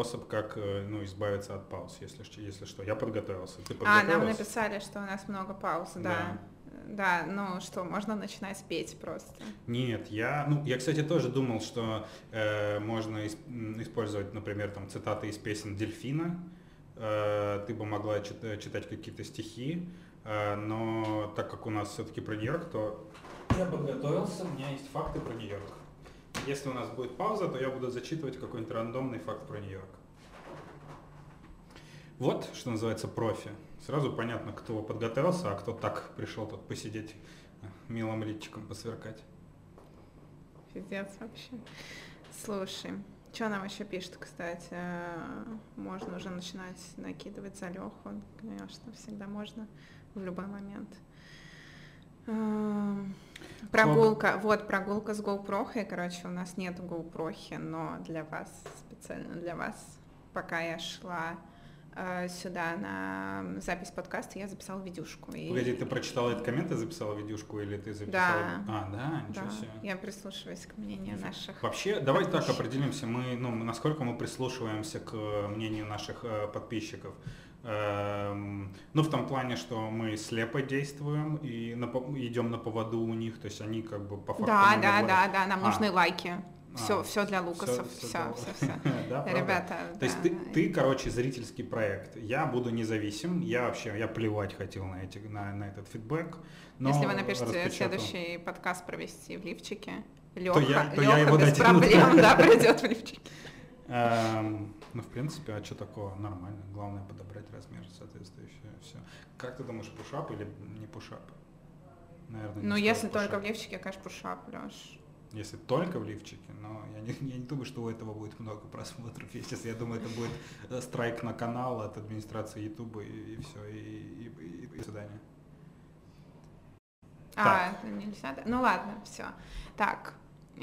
способ, как э, ну, избавиться от пауз, если, ш- если что. Я подготовился. Ты А, нам написали, что у нас много пауз, да. Да, ну что, можно начинать петь просто. Нет, я, ну, я, кстати, тоже думал, что э, можно использовать, например, там цитаты из песен Дельфина. Э, ты бы могла чит- читать какие-то стихи, э, но так как у нас все-таки про Нью-Йорк, то я подготовился, у меня есть факты про Нью-Йорк. Если у нас будет пауза, то я буду зачитывать какой-нибудь рандомный факт про Нью-Йорк. Вот, что называется, профи. Сразу понятно, кто подготовился, а кто так пришел тут посидеть, э, милым личиком посверкать. Пиздец вообще. Слушай, что нам еще пишет, кстати? Можно уже начинать накидывать за Леху. Конечно, всегда можно в любой момент. Эм, Прогулка, вот прогулка с GoPro, короче, у нас нет GoPro, но для вас, специально для вас, пока я шла сюда на запись подкаста, я записала видюшку. и- Погоди, ты прочитала этот коммент и записала видюшку, или ты записала? Да. А, да, ничего Да, себе. я прислушиваюсь к мнению наших. Вообще, давай так определимся, мы, ну, насколько мы прислушиваемся к э, мнению наших э, подписчиков. Эм, ну, в том плане, что мы слепо действуем и на идем на поводу у них, то есть они как бы по факту... Да, да, говорят. да, да, нам А. нужны лайки. Все, А, все для Лукасов, все, всё все, для- все. Да? Ребята, То есть да. ты, ты, короче, зрительский проект. Я буду независим. Я вообще, я плевать хотел на, эти, на, на этот фидбэк. но Если вы напишите распечатал. следующий подкаст провести в лифчике, То Леха, я- то я его без дотяну проблем, да, пройдет в лифчике. Эм, ну, в принципе, а что такого? Нормально. Главное подобрать размер соответствующий. Все. Как ты думаешь, пушап или не пушап? Наверное, не Ну, если только в лифчике, конечно, пушап, Леш. Если только в лифчике, но я не, я не думаю, что у этого будет много просмотров. Если я думаю, это будет э, страйк на канал от администрации Ютуба и, все, и, и, и- и до свидания. А, нельзя, да? Ну ладно, все. Так,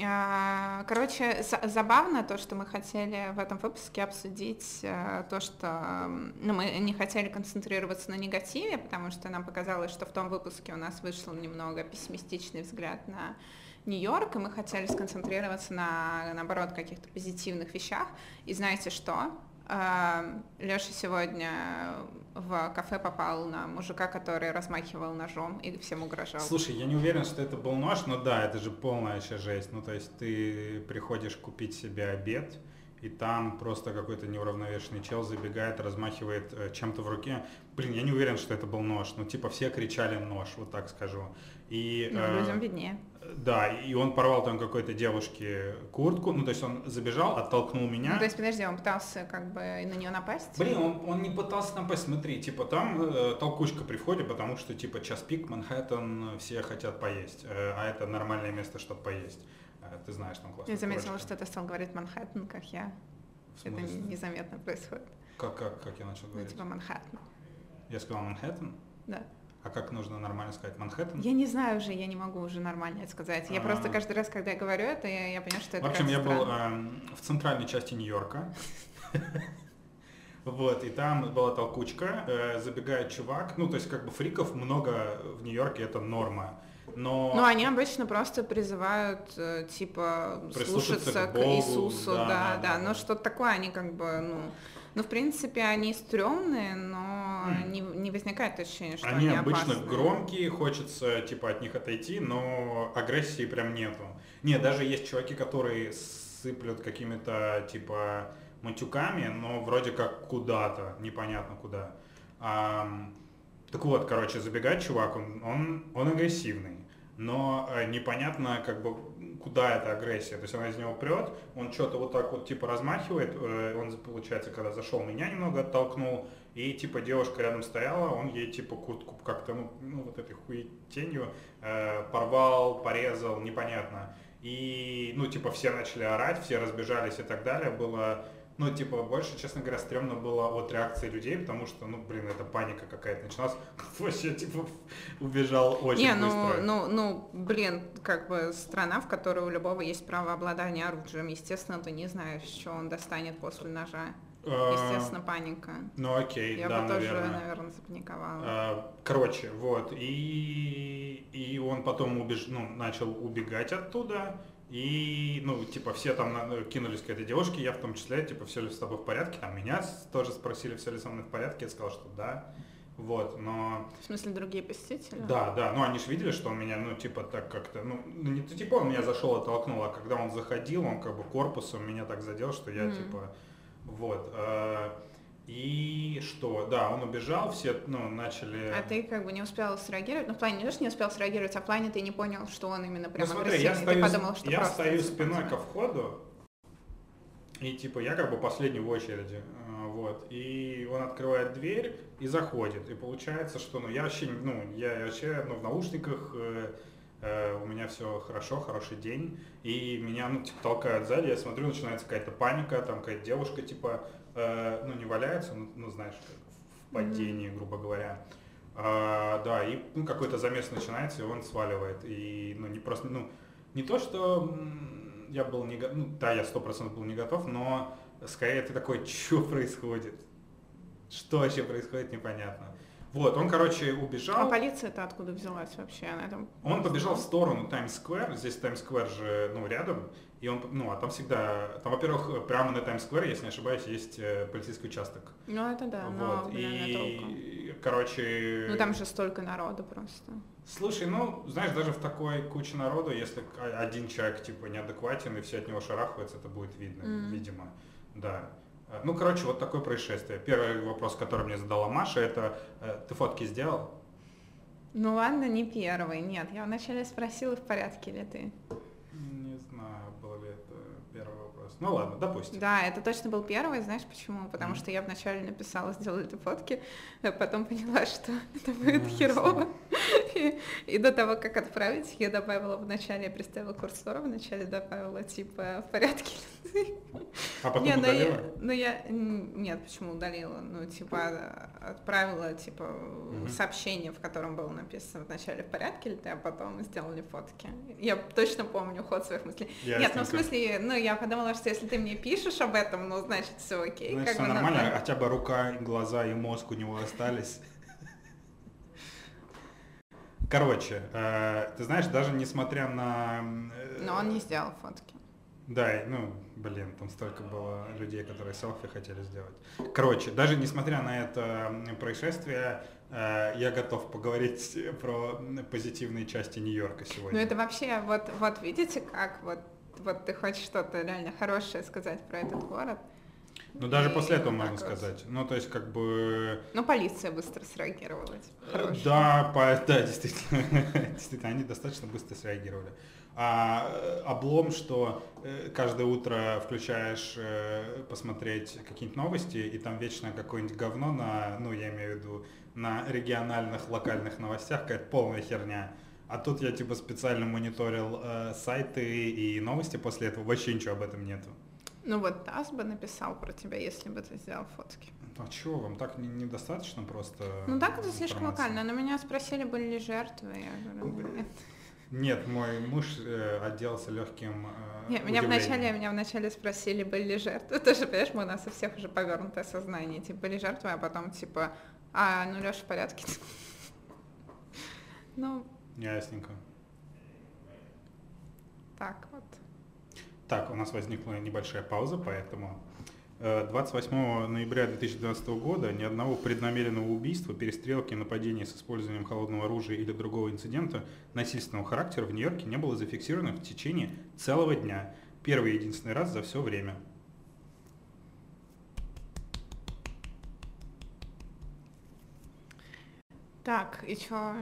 а, короче, за- забавно то, что мы хотели в этом выпуске обсудить э, то, что ну, мы не хотели концентрироваться на негативе, потому что нам показалось, что в том выпуске у нас вышел немного пессимистичный взгляд на Нью-Йорк, и мы хотели сконцентрироваться на, наоборот, каких-то позитивных вещах. И знаете что? Леша сегодня в кафе попал на мужика, который размахивал ножом и всем угрожал. Слушай, я не уверен, что это был нож, но да, это же полная вообще жесть. Ну, то есть ты приходишь купить себе обед, и там просто какой-то неуравновешенный чел забегает, размахивает э, чем-то в руке. Блин, я не уверен, что это был нож. Ну, типа, все кричали нож, вот так скажу. И, Ну, э, людям виднее. Да, и он порвал там какой-то девушке куртку, ну, то есть он забежал, оттолкнул меня. Ну, то есть, подожди, он пытался как бы на нее напасть? Блин, он, он не пытался там посмотри, типа там э, толкучка при входе, потому что типа час пик, Манхэттен, э, все хотят поесть, э, а это нормальное место, чтобы поесть. Э, ты знаешь, там классно. Я заметила, что ты стал говорить Манхэттен, как я. Это незаметно происходит. Как, как, как я начал Ну, говорить? типа Манхэттен. Я сказал Манхэттен? Да. А как нужно нормально сказать? Манхэттен? Я не знаю уже, я не могу уже нормально это сказать. Я А. просто каждый раз, когда я говорю это, я, я понимаю, что это В общем, я был эм, в центральной части Нью-Йорка. Вот, и там была толкучка, э, забегает чувак, ну, то есть, как бы фриков много в Нью-Йорке, это норма. Но Ну, они обычно просто призывают, э, типа, слушаться к к, Богу, Иисусу, да, да, да, да, но что-то такое, они как бы, ну, ну, в принципе, они стрёмные, но М. не, не возникает ощущения, что Они они, обычно опасные. громкие, хочется типа от них отойти, но агрессии прям нету. Не, даже есть чуваки, которые сыплют какими-то типа матюками, но вроде как куда-то, непонятно куда. Ам, так вот, короче, забегает чувак, он, он, он агрессивный, но э, непонятно как бы куда эта агрессия. То есть она из него прет, он что-то вот так вот типа размахивает, э, он, получается, когда зашел, меня немного оттолкнул, и типа девушка рядом стояла, он ей типа куртку как-то, ну, ну вот этой хуетенью э, порвал, порезал, непонятно. И, ну, типа, все начали орать, все разбежались и так далее. Было, ну, типа, больше, честно говоря, стрёмно было от реакции людей, потому что, ну, блин, это паника какая-то началась. Вообще, типа, убежал очень Не, ну, быстро. ну, ну, блин, как бы страна, в которой у любого есть право обладания оружием. Естественно, ты не знаешь, что он достанет после ножа. А, естественно, паника. Ну окей, Я да, бы тоже, наверное. наверное, запаниковала. А, Короче, вот, и, и он потом убеж... ну, начал убегать оттуда, и, ну, типа, все там кинулись к этой девушке, я в том числе, типа, все ли с тобой в порядке, там меня тоже спросили, все ли со мной в порядке, я сказал, что да, вот, но, В смысле, другие посетители? да, да, ну, они же видели, что он меня, ну, типа, так как-то, ну, ну, не типа он меня зашел, оттолкнул, а когда он заходил, он как бы корпусом меня так задел, что я, Мгм. типа, вот, а, и что, да, он убежал, все, ну, начали... А ты как бы не успел среагировать? Ну, в плане не то, что не успел среагировать, а в плане ты не понял, что он именно прям ну смотри, я стою, ты подумал, что я стою спиной типа, ко входу, и типа я как бы последний в очереди, а, вот, и он открывает дверь и заходит, и получается, что, ну, я вообще, ну, я вообще, ну, в наушниках, э, э, у меня все хорошо, хороший день, и меня, ну, типа, толкают сзади, я смотрю, начинается какая-то паника, там какая-то девушка, типа, э, ну, не валяется, ну, ну, знаешь, в падении, грубо говоря, а, да, и ну, какой-то замес начинается, и он сваливает. И ну, не просто, ну, не то, что я был не готов, ну, да, я сто процентов был не готов, но скорее ты такой, что происходит? Что вообще происходит, непонятно. Вот, он, короче, А убежал. полиция-то откуда взялась вообще? Она там... Он побежал в сторону Таймс-сквер, здесь Таймс-сквер же, ну, рядом, и он, ну, а там всегда, там, во-первых, прямо на Таймс-сквер, если не ошибаюсь, есть э, полицейский участок. Ну, это да, но, вот, блин, это толку. и, короче... Ну, там же столько народу просто. Слушай, ну, знаешь, даже в такой куче народу, если один человек, типа, неадекватен, и все от него шарахаются, это будет видно, Мгм. видимо, да. Э, Ну, короче, вот такое происшествие. Первый вопрос, который мне задала Маша, это э, ты фотки сделал? Ну ладно, не первый, нет. Я вначале спросила, в порядке ли ты. Не знаю, был ли это первый вопрос. Ну ладно, допустим. Да, это точно был первый, знаешь почему? Потому Мгм. что я вначале написала, сделали ты фотки, а потом поняла, что это будет Ну, херово. И, и до того, как отправить, я добавила вначале, я представила курсор, вначале добавила, типа, в порядке ли. А потом Не, ну я, удалила? ну я, м, нет, почему удалила? Ну, типа, а- отправила, типа, Мгм. сообщение, в котором было написано вначале в порядке ли ты, а потом сделали фотки. Я точно помню ход своих мыслей. Нет, ну в Ясненько. смысле, ну я подумала, что если ты мне пишешь об этом, ну значит все окей. Значит, все ну, нормально, да. хотя бы рука, глаза и мозг у него остались. Короче, э, ты знаешь, даже несмотря на... э, Но он не сделал фотки. Да, ну, блин, там столько было людей, которые селфи хотели сделать. Короче, даже несмотря на это происшествие, э, я готов поговорить про позитивные части Нью-Йорка Ну сегодня. это вообще, вот, вот видите, как вот, вот ты хочешь что-то реально хорошее сказать про этот город. Ну, даже и после этого можно вот. сказать. Ну, то есть, как бы... Ну полиция быстро среагировала. типа, Э, хорошая. Да, по- да, действительно, действительно, они достаточно быстро среагировали. А э, облом, что э, каждое утро включаешь посмотреть какие-нибудь новости, и там вечно какое-нибудь говно на, ну, я имею в виду, на региональных, локальных новостях, какая-то полная херня. А тут я типа специально мониторил э, сайты и новости после этого, вообще ничего об этом нету. Ну вот Тасс бы написал про тебя, если бы ты сделал фотки. А чего, вам так не- недостаточно просто Ну так это слишком информации? локально. Но меня спросили, были ли жертвы. Я говорю, нет. Нет, мой муж э, отделался легким э, Нет, меня вначале, меня вначале спросили, были ли жертвы. Тоже, понимаешь, мы у нас у всех уже повернутое сознание. Типа, были жертвы, а потом, типа, а, ну, Леша в порядке. Ну, Ясненько. так вот. Так, у нас возникла небольшая пауза, поэтому э, 28 ноября 2012 года ни одного преднамеренного убийства, перестрелки, нападения с использованием холодного оружия или другого инцидента насильственного характера в Нью-Йорке не было зафиксировано в течение целого дня. Первый и единственный раз за все время. Так, и что?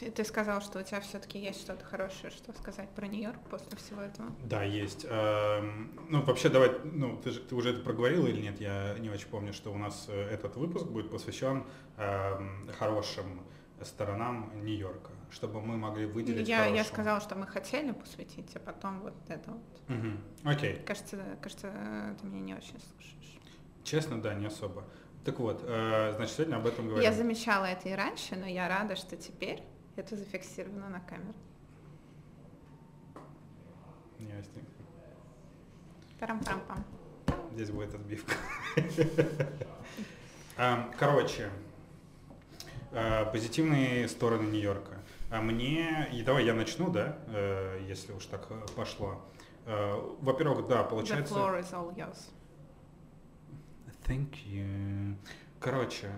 Ты сказал, что у тебя все-таки есть что-то хорошее, что сказать про Нью-Йорк после всего этого? Да, есть. Эм, Ну, вообще, давай, ну, ты, же, ты уже это проговорила или нет, я не очень помню, что у нас э, этот выпуск будет посвящен эм, хорошим сторонам Нью-Йорка, чтобы мы могли выделить Я, я сказала, что мы хотели посвятить, а потом вот это вот. Мгм. Окей. Кажется, кажется, ты меня не очень слушаешь. Честно, да, не особо. Так вот, э, значит, сегодня об этом говорим. Я замечала это и раньше, но я рада, что теперь это зафиксировано на камеру. Ясненько. Парам-парам-пам. здесь будет отбивка. Короче, э, позитивные стороны Нью-Йорка. А мне, и давай я начну, да, э, если уж так э, пошло. Во-первых, да, получается... The floor is all yours. Thank you. Короче,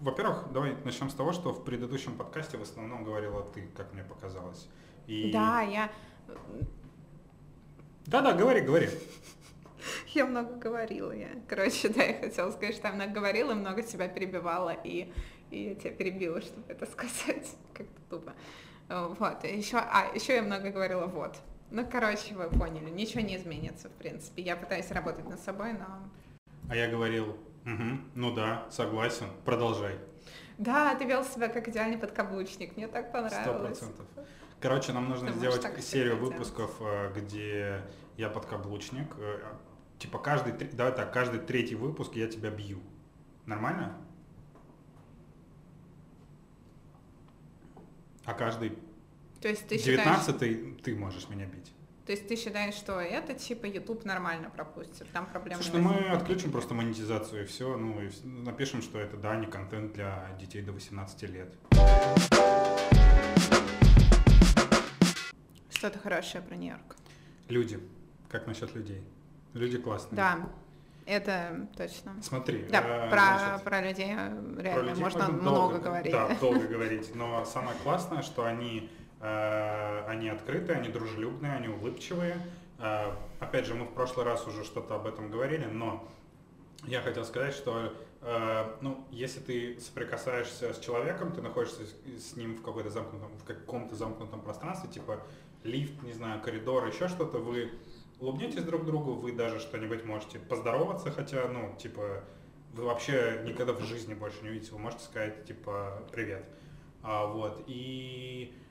во-первых, давай начнем с того, что в предыдущем подкасте в основном говорила ты, как мне показалось. И... Да, я... Да-да, говори, говори. Я много говорила, я. Короче, да, я хотела сказать, что я много говорила, много тебя перебивала, и, и я тебя перебила, чтобы это сказать. Как-то тупо. Вот, еще, а, еще я много говорила вот. Ну, короче, вы поняли, ничего не изменится, в принципе. Я пытаюсь работать над собой, но... А я говорил, угу, ну да, согласен, продолжай. Да, ты вел себя как идеальный подкаблучник, мне так понравилось. Сто процентов. Короче, нам нужно Потому сделать серию выпусков, э, где я подкаблучник. Э, типа каждый, давай так, каждый третий выпуск я тебя бью. Нормально? А каждый То есть ты девятнадцатый считаешь... ты можешь меня бить. То есть ты считаешь, что это типа YouTube нормально пропустит, там проблемы Слушай, ну мы отключим просто монетизацию и все, ну и напишем, что это да, не контент для детей до 18 лет. Что-то хорошее про Нью-Йорк. Люди. Как насчет людей? Люди классные. Да, это точно. Смотри. Да, э, про, значит, про людей реально про людей можно много долго, говорить. Да, долго говорить. Но самое классное, что они, они открытые, они дружелюбные, они улыбчивые. Э, опять же, мы в прошлый раз уже что-то об этом говорили, но я хотел сказать, что э, ну, если ты соприкасаешься с человеком, ты находишься с, ним в какой-то замкнутом, в каком-то замкнутом пространстве, типа лифт, не знаю, коридор, еще что-то, вы улыбнетесь друг другу, вы даже что-нибудь можете поздороваться, хотя, ну, типа, вы вообще никогда в жизни больше не увидите, вы можете сказать, типа, привет. А, вот, и, э,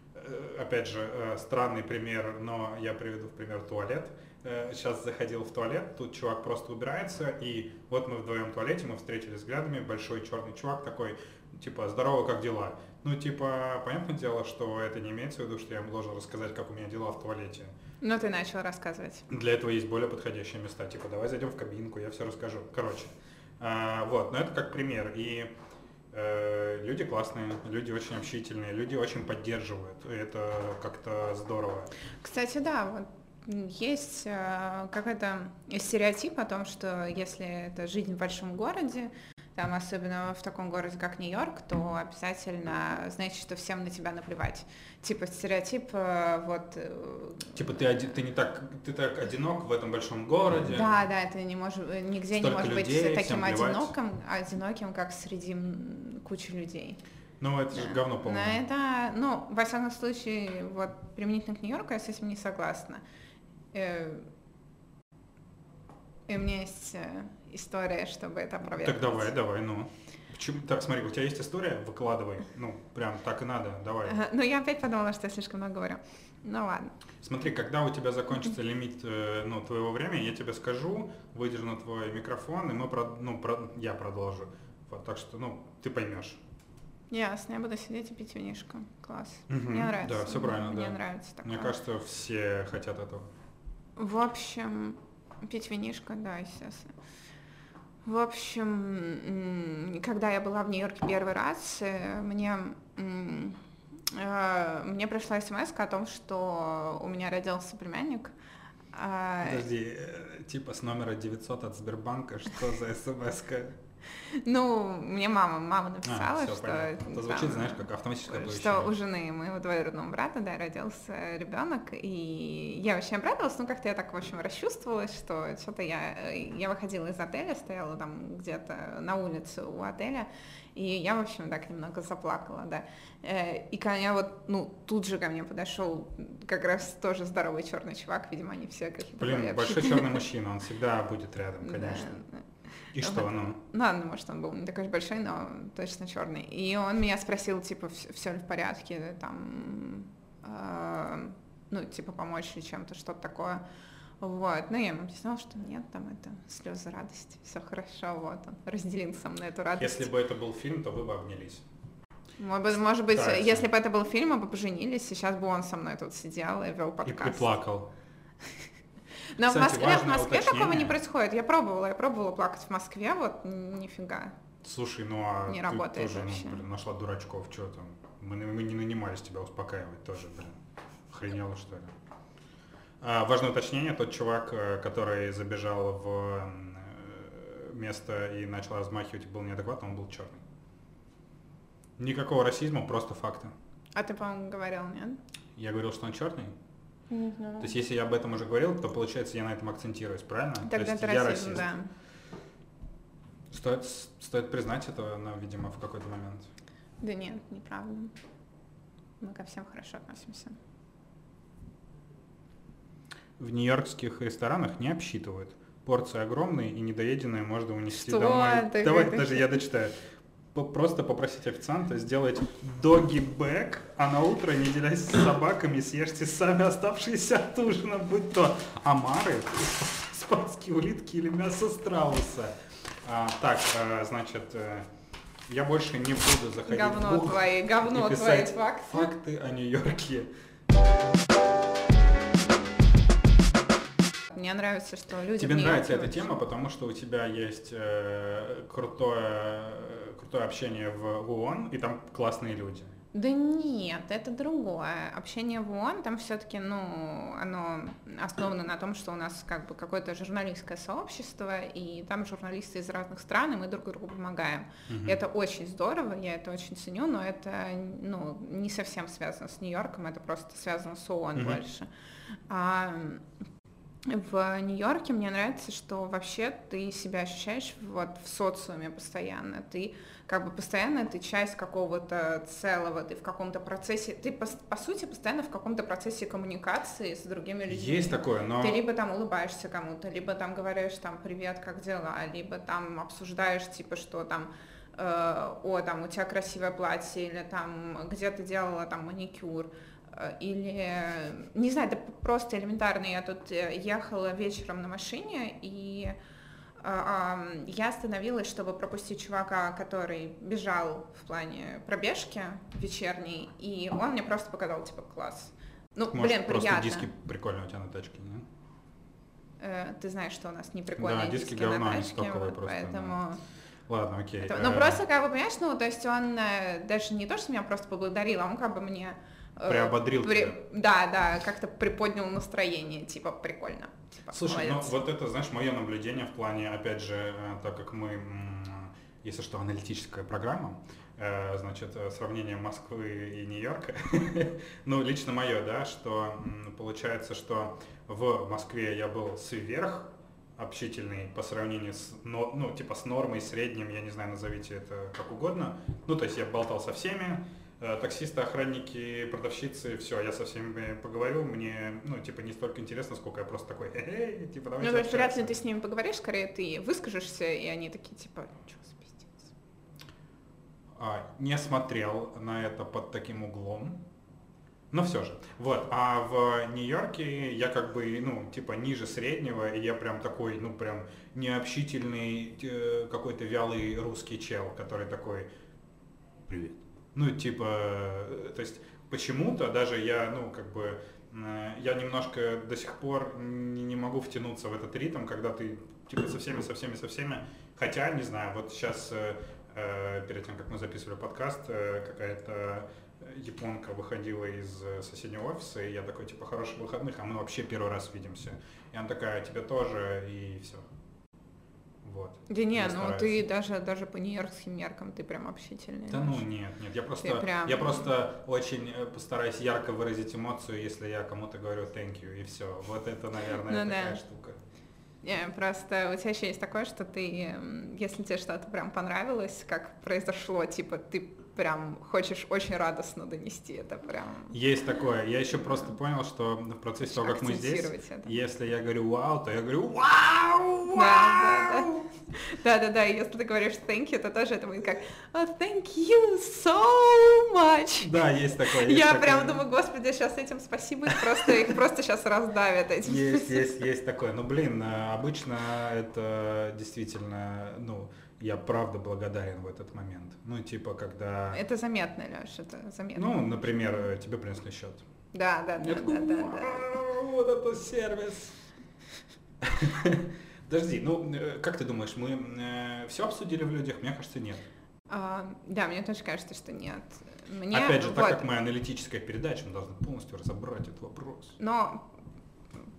опять же, э, странный пример, но я приведу в пример туалет. Э, сейчас заходил в туалет, тут чувак просто убирается, и вот мы вдвоем в туалете, мы встретились взглядами, большой черный чувак такой, типа, здорово, как дела? Ну, типа, понятное дело, что это не имеется в виду, что я ему должен рассказать, как у меня дела в туалете. Ну, ты начал рассказывать. Для этого есть более подходящие места. Типа, давай зайдем в кабинку, я все расскажу. Короче, вот, но это как пример. И э, люди классные, люди очень общительные, люди очень поддерживают. Это как-то здорово. Кстати, да, вот есть э, какой-то стереотип о том, что если это жизнь в большом городе, там, особенно в таком городе, как Нью-Йорк, то обязательно значит, что всем на тебя наплевать. Типа стереотип, э, вот... Э, типа ты, один, ты не так, ты так одинок в этом большом городе. Да, да, ты не можешь, э, нигде не можешь людей, быть таким одиноким, одиноким, как среди кучи людей. Ну, это же говно, по-моему. это, ну, во всяком случае, вот применительно к Нью-Йорку я с этим не согласна. И у меня есть история, чтобы это проверить. Так давай, давай, ну. Почему? Так, смотри, у тебя есть история, выкладывай. Ну, прям так и надо, давай. Ага, ну, я опять подумала, что я слишком много говорю. Ну ладно. Смотри, когда у тебя закончится лимит э, ну, твоего времени, я тебе скажу, выдержу твой микрофон, и мы про, ну, про, я продолжу. Вот, так что, ну, ты поймешь. Ясно, я буду сидеть и пить винишко. Класс. Угу, Мне нравится. Да, все правильно, Мне да. нравится такое. Мне кажется, все хотят этого. В общем, пить винишко, да, естественно. В общем, когда я была в Нью-Йорке первый раз, э, мне э, мне пришла смс о том, что у меня родился племянник. А, Подожди, э, типа с номера 900 от Сбербанка, что за смс -ка? Ну, мне мама, мама написала, а, что... Это звучит, там, знаешь, как автоматическое Что у жены моего двоюродного брата, да, родился ребенок, и я очень обрадовалась, ну, как-то я так, в общем, расчувствовалась, что что-то я... Я выходила из отеля, стояла там где-то на улице у отеля, и я, в общем, так немного заплакала, да. Э, и ко мне вот, ну, тут же ко мне подошел как раз тоже здоровый черный чувак, видимо, они все какие-то... Блин, большой черный мужчина, он всегда будет рядом, конечно. Да, и что, ну? Ну, ладно, может, он был не такой большой, но точно черный. И он меня спросил, типа, все ли в порядке, там, э, ну, типа, помочь ли чем-то, что-то такое. Вот, ну я ему объясняла, что нет, там это слезы радости, все хорошо, вот он разделил со мной эту радость. Если бы это был фильм, то вы бы обнялись. Может быть, может быть если бы это был фильм, мы бы поженились, сейчас бы он со мной тут сидел и вел подкаст. И приплакал. Но Кстати, в Москве, в Москве такого не уточнение. происходит. Я пробовала, я пробовала плакать в Москве, вот нифига. Слушай, ну а Не ты работает тоже, ну, вообще. блин, нашла дурачков, что там? Мы, мы не нанимались тебя успокаивать тоже, блин. Охренела, что ли? А, важное уточнение, тот чувак, э, который забежал в место и начал размахивать, был неадекватным, он был черный. Никакого расизма, просто факты. А ты, по-моему, говорил, нет? Я говорил, что он черный. Не знаю. То есть, если я об этом уже говорил, то получается, я на этом акцентируюсь, правильно? То Тогда есть это я расизм, расист. да. Стоит, стоит признать это, но, видимо, в какой-то момент. Да нет, неправда. Мы ко всем хорошо относимся. В нью-йоркских ресторанах не обсчитывают. Порции огромные и недоеденные можно унести Что домой. ты Давай, даже я дочитаю. Просто попросить официанта сделать доги бэк, а на утро, не делясь с собаками, съешьте сами оставшиеся от ужина, будь то омары, спанские улитки или мясо страуса. А, так, а, значит, э, я больше не буду заходить в Говно Google твои, говно и твои писать факты. факты о Нью-Йорке. Мне нравится, что люди Тебе в нравится эта тема, потому что у тебя есть э, крутое, крутое общение в ООН, и там классные люди. Да нет, это другое. Общение в ООН, там все-таки, ну, оно основано на том, что у нас как бы какое-то журналистское сообщество, и там журналисты из разных стран, и мы друг другу помогаем. Мгм. И Это очень здорово, я это очень ценю, но это, ну, не совсем связано с Нью-Йорком, это просто связано с ООН Мгм. больше. А в Нью-Йорке мне нравится, что вообще ты себя ощущаешь вот в социуме постоянно. Ты как бы постоянно ты часть какого-то целого, ты в каком-то процессе, ты по, по сути постоянно в каком-то процессе коммуникации с другими людьми. Есть такое, но Ты либо там улыбаешься кому-то, либо там говоришь там привет, как дела, либо там обсуждаешь типа что там э, о там у тебя красивое платье или там где ты делала там маникюр или не знаю, это просто элементарно. Я тут э, ехала вечером на машине и ам, я остановилась, чтобы пропустить чувака, который бежал в плане пробежки вечерней, и он мне просто показал типа класс. Ну, может, блин, просто приятно. диски прикольные у тебя на тачке, не? Э, Ты знаешь, что у нас не прикольные Да, диски диски говно, на тачке, вот просто, поэтому... Ладно, окей. это- э, Ну просто, как бы, понимаешь, ну, то есть он даже не то, что меня просто поблагодарил, а он как бы мне... э, Приободрил тебя. Да, да, как-то приподнял настроение, типа, прикольно. Типа, Слушай, ну молодец. вот это, знаешь, мое наблюдение в плане, опять же, э, так как мы, если что, аналитическая программа, э, значит, сравнение Москвы и Нью-Йорка, ну, лично мое, да, что получается, что в Москве я был сверх общительный по сравнению с, но- ну, типа с нормой, средним, я не знаю, назовите это как угодно. Ну, то есть я болтал со всеми, таксисты, охранники, продавщицы, все, я со всеми поговорю, мне, ну, типа, не столько интересно, сколько я просто такой, хе-хе, типа, давайте Ну, то есть вряд общаться». ли ты с ними поговоришь, скорее ты выскажешься, и они такие, типа, что за пиздец? А, не смотрел на это под таким углом, но все же. Вот, а в Нью-Йорке я как бы, ну, типа, ниже среднего, и я прям такой, ну, прям необщительный, э, какой-то вялый русский чел, который такой, привет. Ну, типа, э, то есть почему-то даже я, ну, как бы, э, я немножко до сих пор не, могу втянуться в этот ритм, когда ты, типа, со всеми, со всеми, со всеми, хотя, не знаю, вот сейчас, э, перед тем, как мы записывали подкаст, какая-то японка выходила из соседнего офиса, и я такой, типа, хороших выходных, а мы вообще первый раз видимся. И она такая, тебе тоже, и все. Вот. Да не, Я ну стараюсь. ты даже, даже по нью-йоркским меркам ты прям общительный. Да ну нет, нет, я просто, прям- я просто очень э, постараюсь ярко выразить эмоцию, если я кому-то говорю thank you, и все. Вот это, наверное, Ну такая да. штука. Не, просто у тебя еще есть такое, что ты, если тебе что-то прям понравилось, как произошло, типа ты прям хочешь очень радостно донести это прям. Есть такое. Я еще просто понял, что в процессе того, как мы здесь, это. если я говорю вау, то я говорю вау, Да, да, вау. Да, да, да, и если ты говоришь thank you, то тоже это будет как «Oh, thank you so much. Да, есть такое. есть Я такое. прям думаю, господи, сейчас этим спасибо, их просто, их просто сейчас раздавят этим. Есть, есть, есть такое. Ну, блин, э, обычно это действительно, ну, я правда благодарен в этот момент. Ну, типа, когда... Это заметно, Леш, это заметно. Ну, например, тебе принесли счет. да, да, да, да, да, да. «Вау, вот это сервис. Подожди, ну, э, как ты думаешь, мы э, все обсудили в людях? Мне кажется, нет. А, да, мне тоже кажется, что нет. Мне, Опять же, вот, так как мы аналитическая передача, мы должны полностью разобрать этот вопрос. Но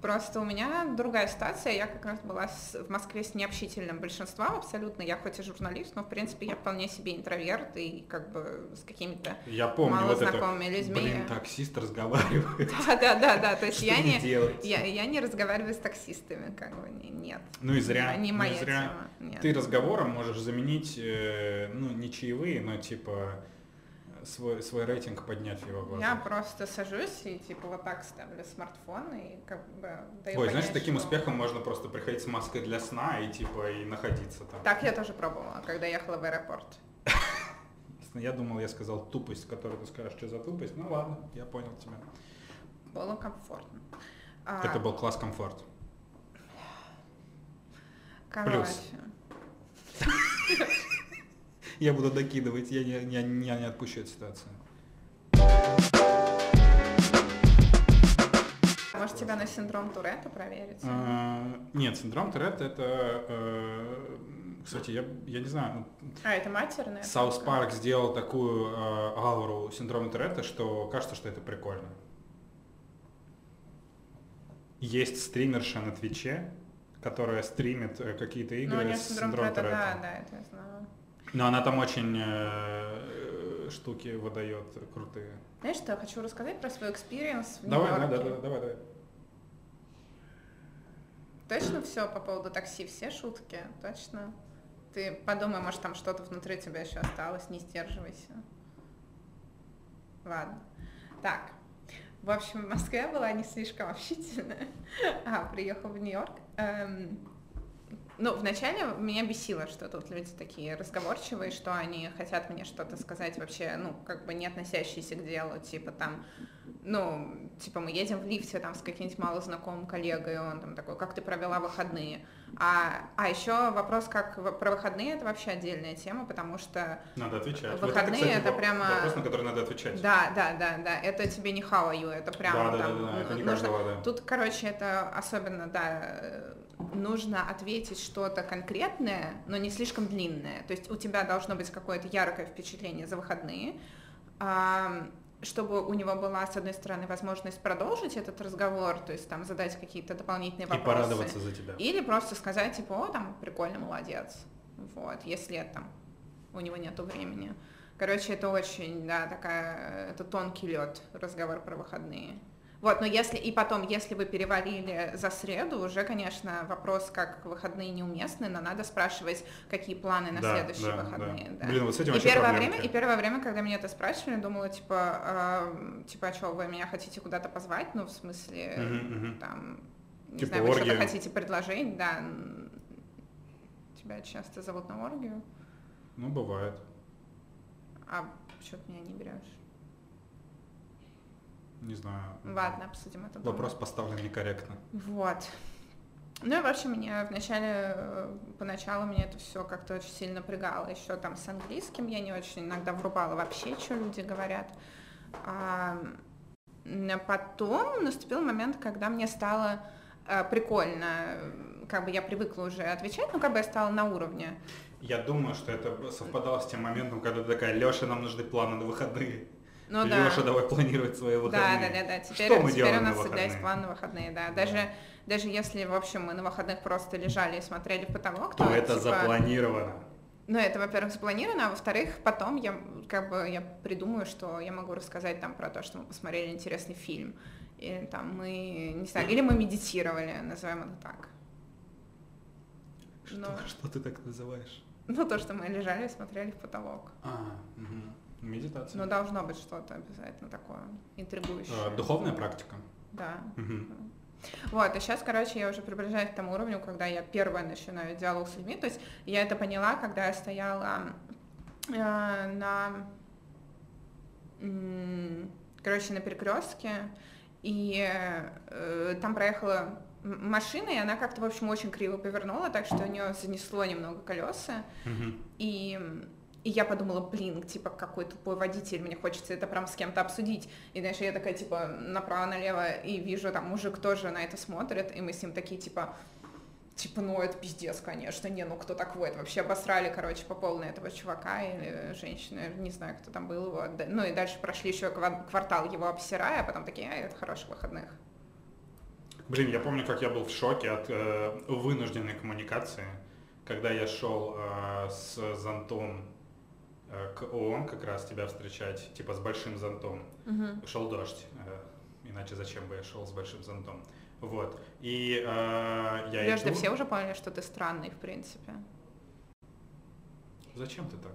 Просто у меня другая ситуация. Я как раз была с, в Москве с необщительным большинством абсолютно. Я хоть и журналист, но в принципе я вполне себе интроверт и как бы с какими-то я помню, малознакомыми вот это, людьми. Блин, таксист разговаривает. Да, да, да, да. То есть я не, я, я не разговариваю с таксистами, как бы нет. Ну и зря. Не ну и моя зря. тема. Нет. Ты разговором можешь заменить, э, ну, не чаевые, но типа свой, свой рейтинг поднять его глазах. Я просто сажусь и типа вот так ставлю смартфон и как бы даю Ой, понять, знаешь, таким что- успехом можно просто приходить с маской для сна и типа и находиться там. Так я тоже пробовала, когда ехала в аэропорт. Я думал, я сказал тупость, которую ты скажешь, что за тупость. Ну ладно, я понял тебя. Было комфортно. А, Это был класс комфорт. короче. плюс. Я буду докидывать, я не, я, я не отпущу эту ситуацию. Может, тебя на синдром Туретта проверить? А, Нет, синдром Туретта это, э, кстати, я, я не знаю, ну, А, это матерная? South Park сделал такую э, ауру синдрома Туретта, что кажется, что это прикольно. Есть стримерша на Твиче, которая стримит э, какие-то Ну, игры у нее с синдром Туретта, да, да, это я знаю. Но она там очень э, штуки выдает крутые. Знаешь, что я хочу рассказать про свой experience в Давай, да, Нью-Йорке? да, да, давай, давай. Точно все по поводу такси, все шутки? Точно? Ты подумай, может, там что-то внутри тебя еще осталось, не сдерживайся. Ладно. Так. В общем, в Москве была не слишком общительная, а приехала в Нью-Йорк. Эм, ну, вначале меня бесило, что тут люди такие разговорчивые, что они хотят мне что-то сказать вообще, ну, как бы не относящиеся к делу, типа там, ну, типа мы едем в лифте там с каким-нибудь малознакомым коллегой, и он там такой, как ты провела выходные? А, а еще вопрос, как про выходные, это вообще отдельная тема, потому что Надо отвечать. Выходные кстати, это во- прямо- Вопрос, на который надо отвечать. да, да, да, да, это тебе не how are you, это прямо да, да, там да, да, это не нужно- каждого, да. Тут, короче, это особенно, да, нужно ответить что-то конкретное, но не слишком длинное. То есть у тебя должно быть какое-то яркое впечатление за выходные, чтобы у него была, с одной стороны, возможность продолжить этот разговор, то есть там задать какие-то дополнительные И вопросы. порадоваться за тебя. Или просто сказать, типа, о, там, прикольно, молодец. Вот, если там у него нету времени. Короче, это очень, да, такая, это тонкий лед, разговор про выходные. Вот, но если, и потом, если вы перевалили за среду, уже, конечно, вопрос, как выходные неуместны, но надо спрашивать, какие планы на Да, следующие да, выходные. да. да. Блин, вот с этим и первое проблемки. время, и первое время, когда меня это спрашивали, думала, типа, а, типа, а что, вы меня хотите куда-то позвать? Ну, в смысле, Мгм, мгм. там, не Типа знаю, вы что-то хотите предложить, да. Тебя часто зовут на оргию, Ну, бывает. а что ты меня не берешь? Не знаю. Ладно, обсудим это дома. Вопрос поставлен некорректно. Вот. Ну и, в общем, меня вначале, э, поначалу меня это все как-то очень сильно напрягало. Еще там с английским я не очень иногда врубала вообще, что люди говорят. А, м, потом наступил момент, когда мне стало э, прикольно, э, как бы я привыкла уже отвечать, но как бы я стала на уровне. Я думаю, что это совпадало с тем моментом, когда ты такая, Леша, нам нужны планы на выходные. Ну да. Леша, давай планировать свои Да, выходные. да, да, да. Теперь, Что мы теперь делаем у на нас всегда есть план на выходные, да. Даже, даже если, в общем, мы на выходных просто лежали и смотрели в потолок, то, То это типа, запланировано. Ну, это, во-первых, запланировано, а во-вторых, потом я как бы я придумаю, что я могу рассказать там про то, что мы посмотрели интересный фильм. Или там мы, не знаю, или мы медитировали, назовем это так. Что, Ну, что ты так называешь? ну, то, что мы лежали и смотрели в потолок. А, мгм. Медитация. Ну, должно быть что-то обязательно такое интригующее. А, духовная практика. Да. Вот, и сейчас, короче, я уже приближаюсь к тому уровню, когда я первая начинаю диалог с людьми. То есть я это поняла, когда я стояла э, на, м, короче, на перекрестке, и э, там проехала машина, и она как-то, в общем, очень криво повернула, так что у нее занесло немного колеса. Мгм. И, и я подумала, блин, типа, какой тупой водитель, мне хочется это прям с кем-то обсудить. И дальше я такая, типа, направо-налево, и вижу, там, мужик тоже на это смотрит, и мы с ним такие, типа, типа, ну это пиздец, конечно, не, ну кто так воет, вообще обосрали, короче, по полной этого чувака или женщины, не знаю, кто там был его, ну и дальше прошли еще квартал его обсирая, а потом такие, а, это хороших выходных. Блин, я помню, как я был в шоке от э, вынужденной коммуникации, когда я шел э, с зонтом к ООН как раз тебя встречать, типа с большим зонтом. Угу. Шел дождь, э, иначе зачем бы я шел с большим зонтом. Вот. И э, я Подожди, иду... все уже поняли, что ты странный, в принципе. Зачем ты так?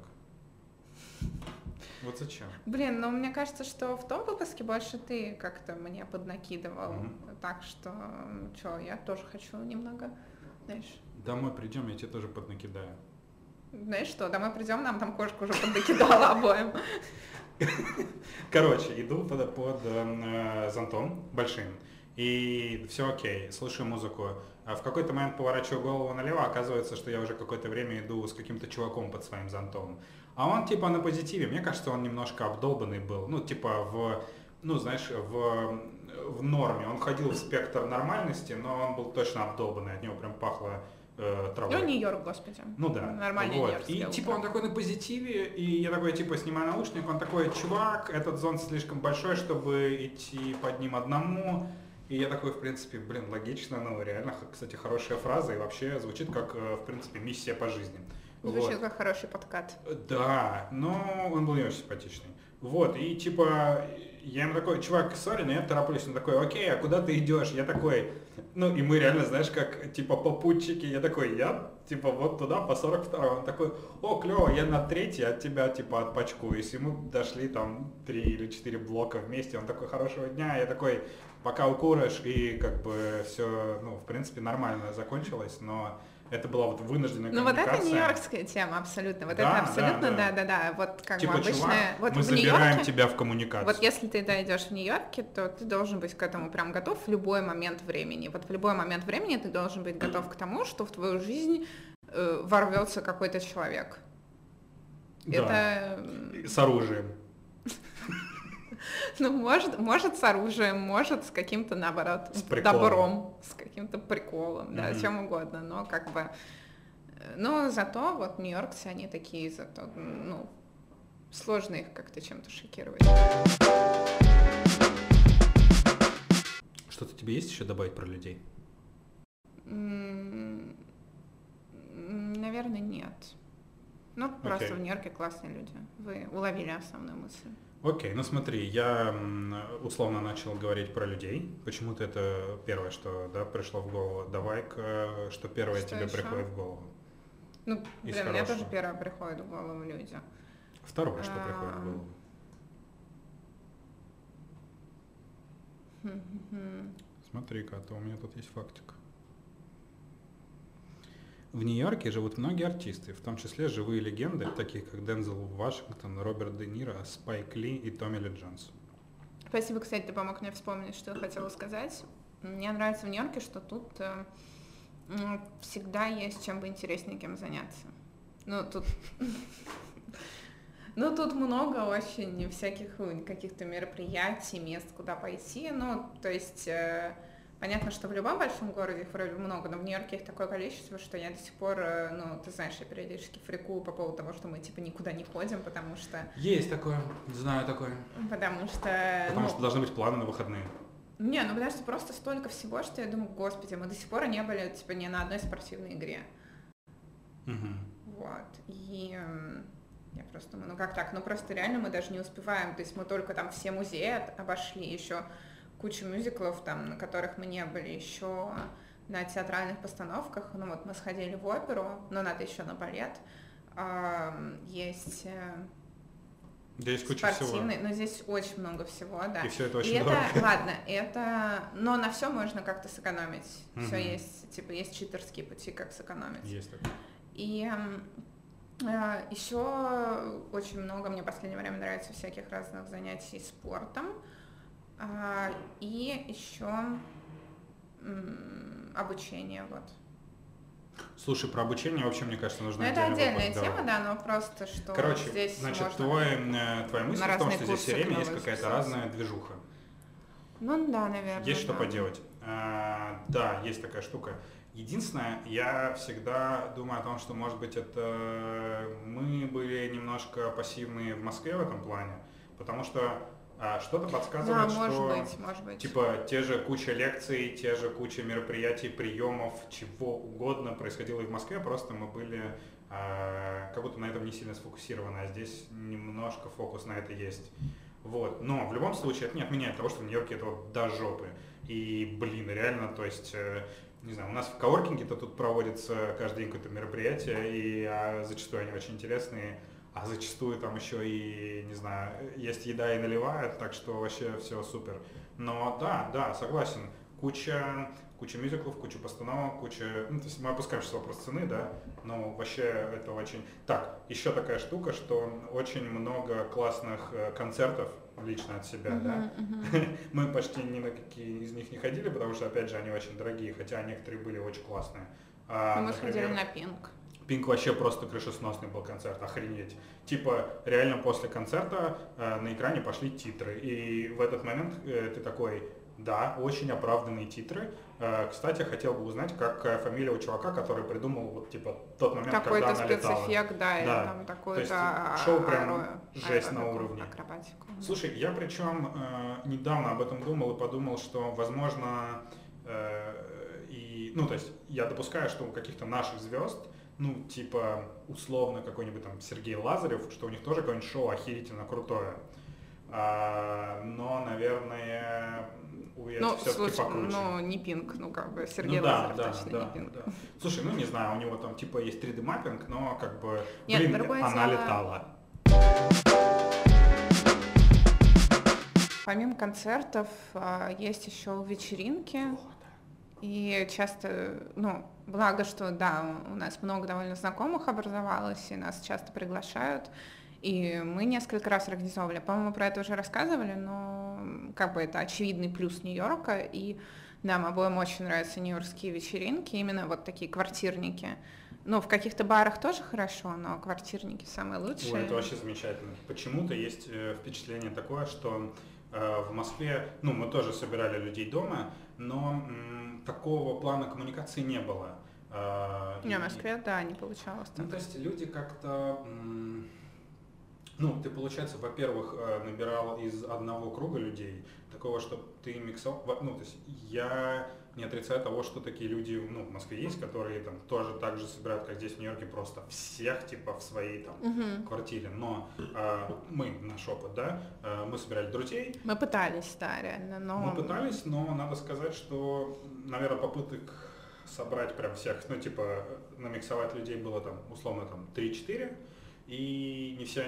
Вот зачем? Блин, ну мне кажется, что в том выпуске больше ты как-то мне поднакидывал. Mm-hmm. Так что, что, я тоже хочу немного, знаешь. Домой придем, я тебе тоже поднакидаю. Знаешь что, домой придем, нам там кошка уже поднакидала обоим. Короче, иду под, под э, зонтом большим, и все окей, слушаю музыку. А в какой-то момент поворачиваю голову налево, оказывается, что я уже какое-то время иду с каким-то чуваком под своим зонтом. А он типа на позитиве. Мне кажется, он немножко обдолбанный был. Ну, типа в, ну, знаешь, в, в норме. Он входил в спектр нормальности, но он был точно обдолбанный. От него прям пахло э. Ну, Нью-Йорк, господи. Ну да. Нормальный вот. И типа он такой на позитиве, и я такой типа снимаю наушник, он такой, чувак, этот зонт слишком большой, чтобы идти под ним одному. И я такой, в принципе, блин, логично, ну реально, кстати, хорошая фраза и вообще звучит как, э, в принципе, миссия по жизни. Звучит вот. как хороший подкат. Да, но он был не очень симпатичный. Вот, и типа, я ему такой, чувак, сори, но я тороплюсь. Он такой, окей, а куда ты идешь? Я такой, ну и мы реально, знаешь, как типа попутчики. Я такой, я типа вот туда по 42 Он такой, о, клево, я на третий от тебя типа отпачкуюсь. И мы дошли там три или четыре блока вместе. Он такой, хорошего дня. Я такой, пока укуришь, и как бы все, ну, в принципе, нормально закончилось, но это была вот вынужденная Ну вот это нью-йоркская тема, абсолютно. Вот да, это абсолютно, да-да-да. Вот как типа, бы обычная... вот мы в забираем тебя в коммуникацию. Вот если ты дойдешь в Нью-Йорке, то ты должен быть к этому прям готов в любой момент времени. Вот в любой момент времени ты должен быть готов к тому, что в твою жизнь э, ворвется какой-то человек. Да. Это... С оружием. Ну, может, может с оружием, может с каким-то, наоборот, с добром, с каким-то приколом, да, mm-hmm. чем угодно, но как бы... Но зато вот нью-йоркцы, они такие, зато, ну, сложно их как-то чем-то шокировать. Что-то тебе есть еще добавить про людей? Наверное, нет. Ну, просто okay. в Нью-Йорке классные люди. Вы уловили основную мысль. Окей, ну смотри, я условно начал говорить про людей. Почему-то это первое, что да, пришло в голову. Давай-ка, что первое что тебе еще? приходит в голову. Ну, блин, мне тоже первое приходит в голову люди. Второе, что приходит в голову. Смотри-ка, а то у меня тут есть фактик. В Нью-Йорке живут многие артисты, в том числе живые легенды, такие как Дензел Вашингтон, Роберт Де Ниро, Спайк Ли и Томми Ли Джонс. Спасибо, кстати, ты помог мне вспомнить, что я хотела сказать. Мне нравится в Нью-Йорке, что тут э, всегда есть чем бы интереснее кем заняться. Ну, тут... Ну, тут много очень всяких каких-то мероприятий, мест, куда пойти. Ну, то есть э, Понятно, что в любом большом городе их вроде много, но в Нью-Йорке их такое количество, что я до сих пор, э, ну, ты знаешь, я периодически фрикую по поводу того, что мы, типа, никуда не ходим, потому что... Есть такое, знаю такое. Потому что... Потому ну... что должны быть планы на выходные. Не, ну потому что просто столько всего, что я думаю, господи, мы до сих пор не были, типа, ни на одной спортивной игре. Угу. Вот. И я просто думаю, ну как так? Ну просто реально мы даже не успеваем. То есть мы только там все музеи обошли, еще кучу мюзиклов, там, на которых мы не были еще на театральных постановках. Ну вот мы сходили в оперу, но надо еще на балет. Есть Здесь куча спортивный, всего. но здесь очень много всего, да. И все это очень и дорого. Это, ладно, это, но на все можно как-то сэкономить. Угу. Все есть, типа есть читерские пути, как сэкономить. Есть такое. И э, еще очень много мне в последнее время нравится всяких разных занятий спортом. А, и еще обучение, вот. Слушай, про обучение вообще, мне кажется, нужно ну, это отдельная вопрос, тема, да, но просто что Короче, здесь значит, можно твой, э, твоя мысль в том, что здесь все время есть какая-то разная движуха. Ну да, наверное. Есть да. что поделать. А, да, есть такая штука. Единственное, я всегда думаю о том, что, может быть, это мы были немножко пассивные в Москве в этом плане, потому что а, что-то подсказывает, да, может что быть, может быть. типа те же куча лекций, те же куча мероприятий, приемов, чего угодно происходило и в Москве, просто мы были а, как будто на этом не сильно сфокусированы, а здесь немножко фокус на это есть. Вот. Но в любом случае это не отменяет того, что в Нью-Йорке этого до жопы. И, блин, реально, то есть, э, не знаю, у нас в коворкинге-то тут проводится каждый день какое-то мероприятие, и а, зачастую они очень интересные, а зачастую там еще и, не знаю, есть еда и наливают, так что вообще все супер. Но да, да, согласен, куча, куча мюзиклов, куча постановок, куча... Ну, то есть мы опускаем сейчас вопрос цены, да, но вообще это очень... Так, еще такая штука, что очень много классных э, концертов лично от себя, uh-huh, да. Uh-huh. Мы почти ни на какие из них не ходили, потому что, опять же, они очень дорогие, хотя некоторые были очень классные. А, Мы например, сходили на Пинк. Пинк вообще просто крышесносный был концерт, охренеть. Типа, реально после концерта э, на экране пошли титры, и в этот момент э, ты такой, да, очень оправданные титры. Э, кстати, хотел бы узнать, как э, фамилия у чувака, который придумал вот типа тот момент, Какой-то когда она летала. спецэффект, да, или Да. там То такой-то есть а- шоу прям аэро- жесть на аэро- уровне. Акробатику. Слушай, я причем э, недавно об этом думал и подумал, что, возможно, э, и, ну, то есть я допускаю, что у каких-то наших звезд, ну, типа, условно, какой-нибудь там Сергей Лазарев, что у них тоже какое-нибудь шоу охерительно крутое. А, но, наверное, Ну, все-таки слушай, покруче. ну, не Пинк, ну, как бы, Сергей ну, да, Лазарев да, точно да, не Пинк. да. Слушай, ну не знаю, у него там типа есть 3D маппинг, но как бы, Нет, блин, она дело- летала. Помимо концертов, а, есть еще вечеринки. И часто, ну, благо, что, да, у нас много довольно знакомых образовалось, и нас часто приглашают. И мы несколько раз организовывали. По-моему, про это уже рассказывали, но как бы это очевидный плюс Нью-Йорка. И нам обоим очень нравятся нью-йоркские вечеринки, именно вот такие квартирники. Ну, в каких-то барах тоже хорошо, но квартирники самые лучшие. Ой, это вообще замечательно. Почему-то есть э, впечатление такое, что э, в Москве, ну, мы тоже собирали людей дома, но м, такого плана коммуникации не было. Э, Не, и- в Москве, да, не получалось. Ну, так. то есть люди как-то... Ну, ты, получается, во-первых, э, набирал из одного круга людей, такого, что ты миксовал... Ну, то есть я не отрицаю того, что такие люди, ну, в Москве есть, которые там тоже так же собирают, как здесь в Нью-Йорке, просто всех, типа, в своей там Мгм. квартире. Но э, мы, наш опыт, да, э, мы собирали друзей, Мы пытались, да, реально, но... мы пытались, но надо сказать, что, наверное, попыток собрать прям всех, ну, типа, намиксовать людей было там, условно, там, 3-4, и не все,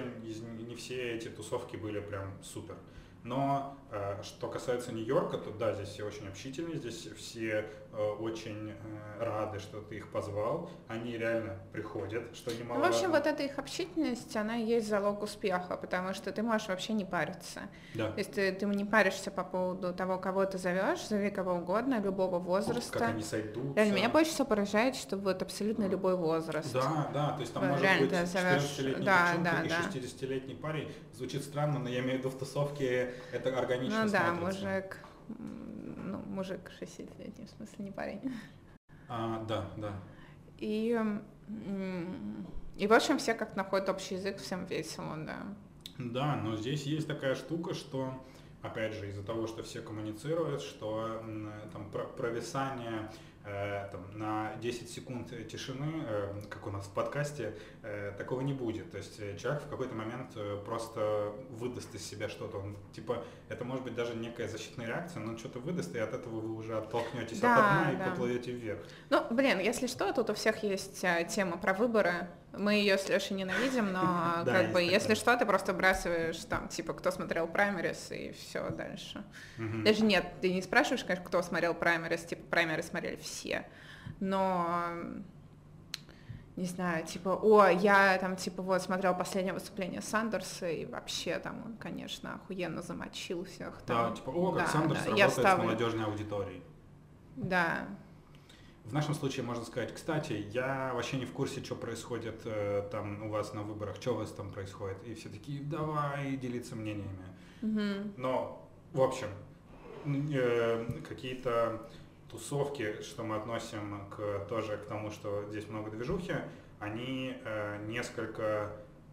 не все эти тусовки были прям супер. Но э, что касается Нью-Йорка, то да, здесь все очень общительные, здесь все очень э, рады, что ты их позвал. Они реально приходят, что Ну, в общем, вот эта их общительность, она и есть залог успеха, потому что ты можешь вообще не париться. Да. То есть ты, ты не паришься по поводу того, кого ты зовешь, зови кого угодно, любого возраста. Как они сойдутся. Реально, меня больше всего поражает, что вот абсолютно любой возраст. Да, да, то есть там Э, может реально быть ты зовёшь- 14-летний да, да, и да. 60-летний парень. Звучит странно, но я имею в виду в тусовке это органично Ну да, смотрится. мужик, м, ну, мужик 60-летний, в смысле, не парень. А, да, да. И, и в общем, все как находят общий язык, всем весело, да. Да, но здесь есть такая штука, что, опять же, из-за того, что все коммуницируют, что там про- провисание э, там, на 10 секунд тишины, э, как у нас в подкасте, такого не будет. То есть э, человек в какой-то момент э, просто выдаст из себя что-то. Он, типа, это может быть даже некая защитная реакция, но он что-то выдаст, и от этого вы уже оттолкнетесь Да, от дна и да. поплывете вверх. Ну, блин, если что, тут у всех есть тема про выборы. Мы ее с Лешей ненавидим, но как бы, если что, ты просто бросаешь там, типа, кто смотрел праймерис, и все дальше. Даже нет, ты не спрашиваешь, конечно, кто смотрел праймерис, типа, праймерис смотрели все. Но не знаю, типа, о, я там, типа, вот смотрел последнее выступление Сандерса, и вообще там он, конечно, охуенно замочил всех. Да, Там. типа, о, как Да, Сандерс да, работает с ставлю. молодежной аудиторией. Да, В нашем случае можно сказать, кстати, я вообще не в курсе, что происходит э, там у вас на выборах, что у вас там происходит. И все такие, давай делиться мнениями. Мгм. Но, в общем, э, какие-то тусовки, что мы относим к, тоже к тому, что здесь много движухи, они э, несколько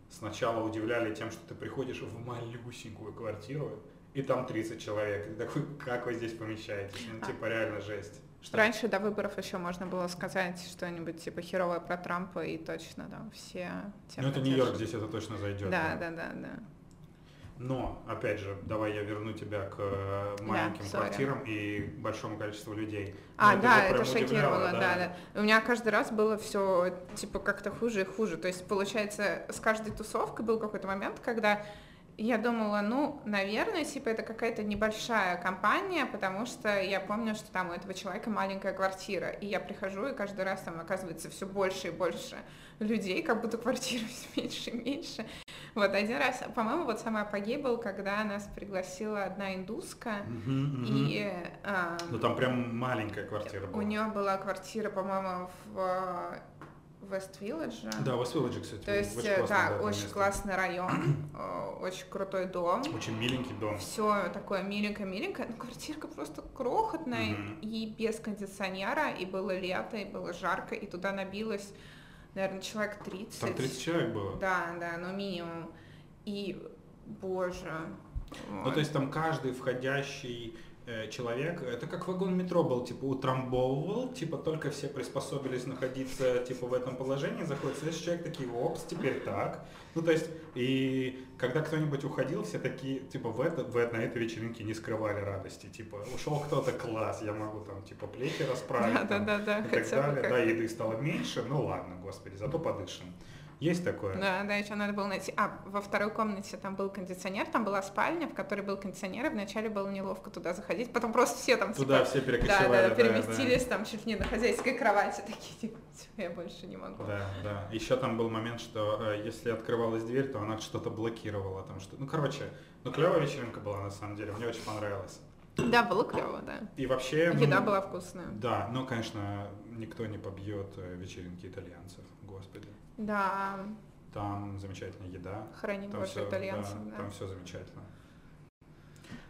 сначала удивляли тем, что ты приходишь в малюсенькую квартиру, и там 30 человек. И такой, как вы здесь помещаетесь? Ну, А. типа, реально жесть. Что? Раньше до выборов еще можно было сказать что-нибудь типа херовое про Трампа, и точно там все... Ну, это Нью-Йорк, здесь это точно зайдет. Да, да, да, да. Но, опять же, давай я верну тебя к э, маленьким sorry. квартирам и большому количеству людей. А, Ну, да, это прям шокировало, удивляло, да, да. У меня каждый раз было все типа как-то хуже и хуже. То есть, получается, с каждой тусовкой был какой-то момент, когда я думала, ну, наверное, типа это какая-то небольшая компания, потому что я помню, что там у этого человека маленькая квартира, и я прихожу, и каждый раз там оказывается все больше и больше людей, как будто квартира все меньше и меньше. Вот один раз, по-моему, вот самый апогей был, когда нас пригласила одна индуска, мгм. и... а, Ну, там прям маленькая квартира была. у нее была квартира, по-моему, в Вест-Вилледже. Да, в Вилледже, кстати. То есть, очень э, классное, да, это очень место. классный район, э, очень крутой дом. Очень миленький дом. Все такое миленькое-миленькое, но квартирка просто крохотная Мгм. и без кондиционера, и было лето, и было жарко, и туда набилось, наверное, человек 30. Там 30 человек было. Да, да, ну минимум. И, боже. Ну, вот. то есть там каждый входящий человек, это как вагон метро был, типа утрамбовывал, типа только все приспособились находиться типа в этом положении, заходит следующий человек, такие, опс, теперь так. Ну, то есть, и когда кто-нибудь уходил, все такие, типа, в, это, в это, на этой вечеринке не скрывали радости, типа, ушел кто-то, класс, я могу там, типа, плечи расправить, Да, да, там, да, да, и так далее. Да, еды стало меньше, ну ладно, господи, зато подышим. Есть такое? Да, да, еще надо было найти. А, во второй комнате там был кондиционер, там была спальня, в которой был кондиционер, и вначале было неловко туда заходить, потом просто все там Туда типа, все да, перекочевали. да, да, да, переместились там чуть не на хозяйской кровати, такие, типа, «Всё, я больше не могу. Да, да. Еще там был момент, что э, если открывалась дверь, то она что-то блокировала. Там что Ну, короче, ну клевая вечеринка была на самом деле. Мне очень понравилось. Да, было клево, да. И вообще... ну, Еда была вкусная. Да, но, конечно, никто не побьет э, вечеринки итальянцев. Да, Там замечательная еда. храни Там все, итальянцев, да. там все замечательно.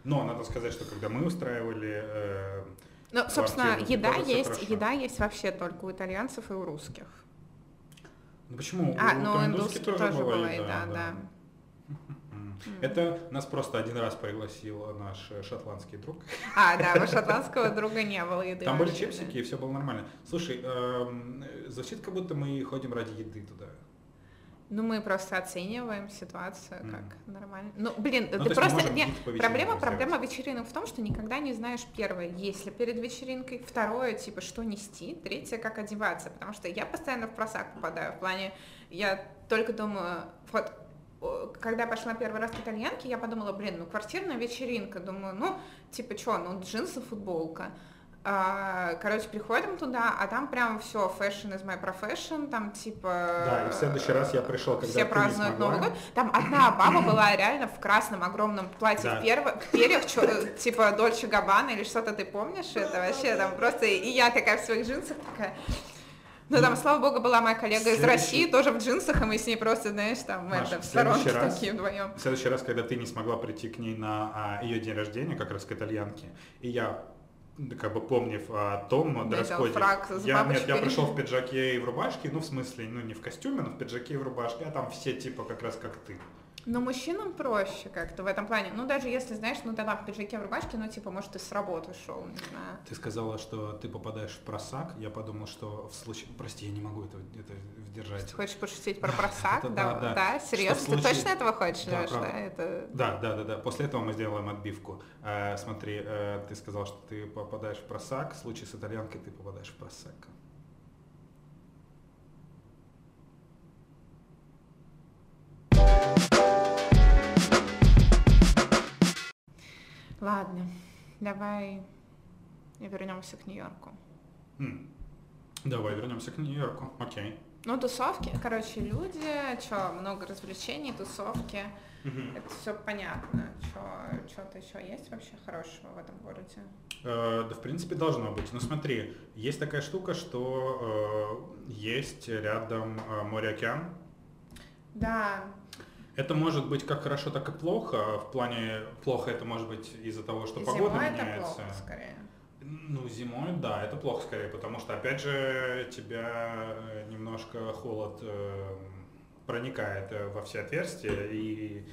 Но надо сказать, что когда мы устраивали э, Ну, собственно, еда тоже есть, хорошо. еда есть вообще только у итальянцев и у русских. Ну почему? А, У ну, там индуски тоже была еда, еда, да. Это нас просто один раз пригласил наш шотландский друг. А, да, у шотландского друга не было еды Там были чипсики, и все было нормально. Слушай, эм, звучит, как будто мы ходим ради еды туда. Ну, мы просто оцениваем ситуацию как нормально. Ну, блин, Ну, ты просто... не, проблема, проблема вечеринок в том, что никогда не знаешь, первое, есть ли перед вечеринкой, второе, типа, что нести, третье, как одеваться, потому что я постоянно в просак попадаю, в плане, я только думаю, вот, когда я пошла первый раз к итальянке, я подумала, блин, ну квартирная вечеринка, думаю, ну, типа, что, ну, джинсы, футболка. А, короче, приходим туда, а там прям все, fashion is my profession, там типа... Да, и в следующий раз я пришел, когда Все празднуют. Новый год. Там одна баба была реально в красном огромном платье Да. в, перво- в перьях, чё- типа Дольче Габбана или что-то, ты помнишь это вообще? Там просто, и я такая в своих джинсах такая... Ну, там, слава богу, была моя коллега из России, тоже в джинсах, и мы с ней просто, знаешь, там, Маш, это, в сторонке такие вдвоем. В следующий раз, когда ты не смогла прийти к ней на а, ее день рождения, как раз к итальянке, и я, как бы помнив о том Надел дресс-коде, я, нет, я пришел в пиджаке и в рубашке, ну, в смысле, ну, не в костюме, но в пиджаке и в рубашке, а там все типа как раз как ты. Но мужчинам проще как-то в этом плане. Ну, даже если, знаешь, ну, тогда в пиджаке, в рубашке, ну, типа, может, ты с работы шел, не знаю. Ты сказала, что ты попадаешь в просак, я подумал, что в случае... Прости, я не могу это, это держать. Ты хочешь пошутить про просак? Да, да, да. серьезно? Ты точно этого хочешь. Да, да, да, да. После этого мы сделаем отбивку. Э, смотри, э, ты сказал, что ты попадаешь в просак. В случае с итальянкой ты попадаешь в просак. Ладно, давай вернемся к Нью-Йорку. М. Давай вернемся к Нью-Йорку. Окей. Ну, тусовки, короче, люди, что, много развлечений, тусовки, это все понятно. Что-то еще есть вообще хорошего в этом городе? Э, да, в принципе, должно быть. Но смотри, есть такая штука, что э, есть рядом э, море-океан. Да, Это может быть как хорошо, так и плохо. В плане плохо это может быть из-за того, что и погода зимой это меняется. плохо, скорее. Ну, зимой, да, это плохо скорее, потому что, опять же, тебя немножко холод э, проникает во все отверстия и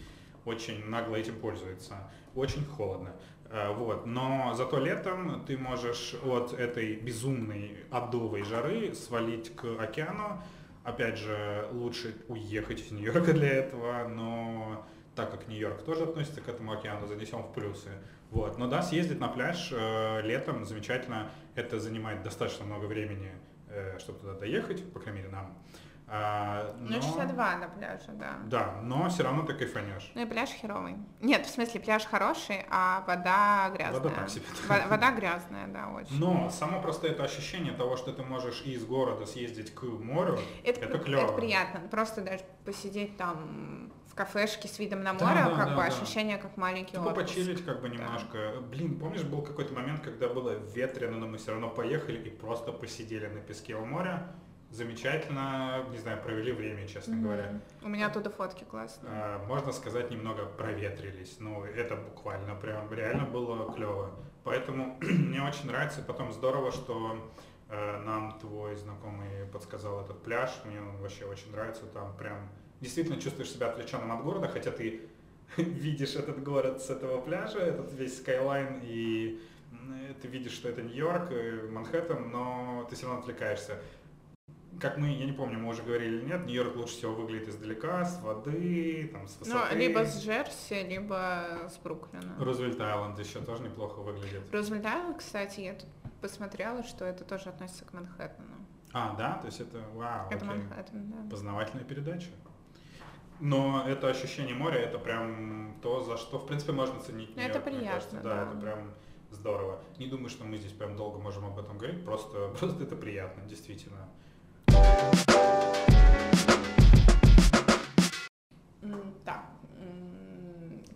очень нагло этим пользуется. Очень холодно. Э, вот. Но зато летом ты можешь от этой безумной адовой жары свалить к океану. Опять же, лучше уехать из Нью-Йорка для этого, но так как Нью-Йорк тоже относится к этому океану, занесем в плюсы. Вот. Но да, съездить на пляж э, летом замечательно. Это занимает достаточно много времени, э, чтобы туда доехать, по крайней мере, нам. А, ну, но... Ну, 62 на пляже, да. Да, но все равно ты кайфанешь. Ну и пляж херовый. Нет, в смысле, пляж хороший, а вода грязная. Вода так себе. Вода грязная, да, очень. Но само просто это ощущение того, что ты можешь из города съездить к морю, это, это клево. Это приятно. Просто даже посидеть там в кафешке с видом на море, да, как да, бы да. ощущение как маленький типа отпуск. почилить как бы немножко. Да. Блин, помнишь, был какой-то момент, когда было ветрено, но мы все равно поехали и просто посидели на песке у моря замечательно, не знаю, провели время, честно mm-hmm. говоря. У меня оттуда фотки классные. А, можно сказать, немного проветрились. Ну, это буквально прям реально было клево. Поэтому мне очень нравится. Потом здорово, что э, нам твой знакомый подсказал этот пляж. Мне он вообще очень нравится. Там прям действительно чувствуешь себя отвлеченным от города, хотя ты видишь этот город с этого пляжа, этот весь скайлайн, и ты видишь, что это Нью-Йорк, Манхэттен, но ты все равно отвлекаешься как мы, я не помню, мы уже говорили или нет, Нью-Йорк лучше всего выглядит издалека, с воды, там, с ну, высоты. Ну, либо с Джерси, либо с Бруклина. Рузвельт Айленд еще тоже неплохо выглядит. Рузвельт Айленд, кстати, я тут посмотрела, что это тоже относится к Манхэттену. А, да? То есть это, вау, Это окей. Манхэттен, да. Познавательная передача. Но это ощущение моря, это прям то, за что, в принципе, можно ценить. Ну, это приятно, кажется. да. Да, это прям здорово. Не думаю, что мы здесь прям долго можем об этом говорить, просто, просто это приятно, действительно. Так,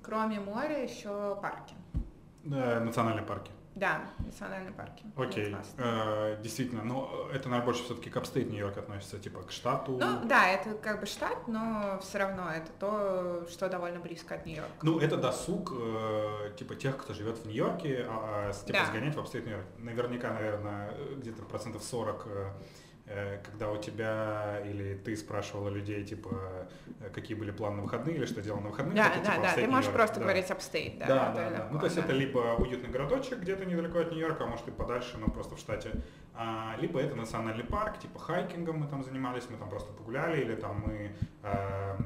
кроме моря еще парки. Да, национальные парки. Да, национальные парки. Окей, э, действительно, но это, наверное, больше все-таки к upstate New York относится, типа к штату. Ну да, это как бы штат, но все равно это то, что довольно близко от Нью-Йорка. Ну это досуг, э, типа тех, кто живет в Нью-Йорке, а, а типа да. сгонять в upstate New York. Наверняка, наверное, где-то процентов 40 Э, когда у тебя или ты спрашивала людей, типа, э, какие были планы на выходные или что делал на выходные. Да, это, да, типа, да, ты можешь просто да. говорить upstate, да. Да, да, да. Ну, то есть это либо уютный городочек где-то недалеко от Нью-Йорка, а может и подальше, но просто в штате, а, либо это национальный парк, типа хайкингом мы там занимались, мы там просто погуляли, или там мы, э,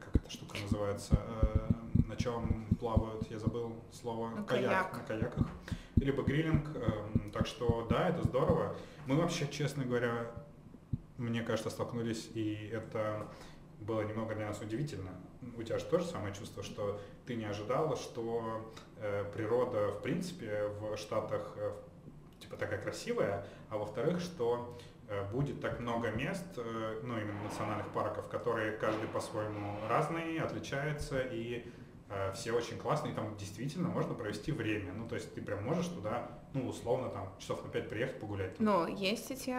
как эта штука называется, э, на чем плавают, я забыл слово, ну, каяк, каяк, на каяках, либо грилинг, э, так что да, это здорово. Мы вообще, честно говоря, мне кажется, столкнулись, и это было немного для нас удивительно. У тебя же тоже самое чувство, что ты не ожидала, что э, природа, в принципе, в Штатах э, типа такая красивая, а во-вторых, что э, будет так много мест, э, ну именно национальных парков, которые каждый по-своему разный, отличается, и э, все очень классные, там действительно можно провести время. Ну, то есть ты прям можешь туда ну, условно, там, часов на пять приехать погулять. Ну, есть эти,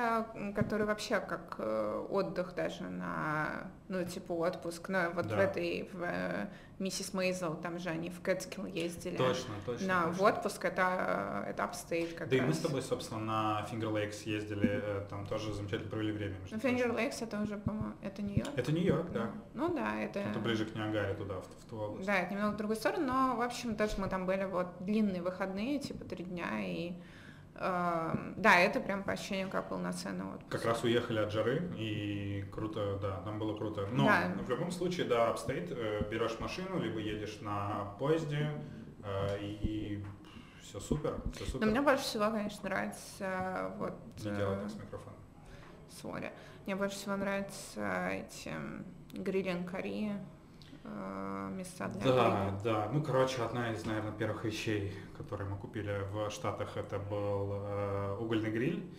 которые вообще как э, отдых даже на, ну, типа отпуск, но вот да. в этой, в э, Миссис Мейзел, там же они в Кэтскилл ездили. Точно, точно. На точно. в отпуск, это, это upstate как Да раз. и мы с тобой, собственно, на Finger Lakes ездили, э, там тоже замечательно провели время. Ну, Finger Lakes это уже, по-моему, это Нью-Йорк? Это Нью-Йорк, да. Ну, ну да, это... Это ближе к Ниагаре туда, в, в ту область. Да, это немного в другую сторону, но, в общем, тоже мы там были вот длинные выходные, типа три дня, и Эм, да, это прям по ощущениям как полноценный отпуск. Как раз уехали от жары, и круто, да, там было круто. Но да. в любом случае, да, обстоит, э, берешь машину, либо едешь на поезде, э, и все супер, все супер. Но мне больше всего, конечно, нравится вот... Не делай так с микрофоном. Сори. Мне больше всего нравятся эти грилинг кори, Э, места для Да, гриля. да. Ну, короче, одна из, наверное, первых вещей, которые мы купили в Штатах, это был э, угольный гриль.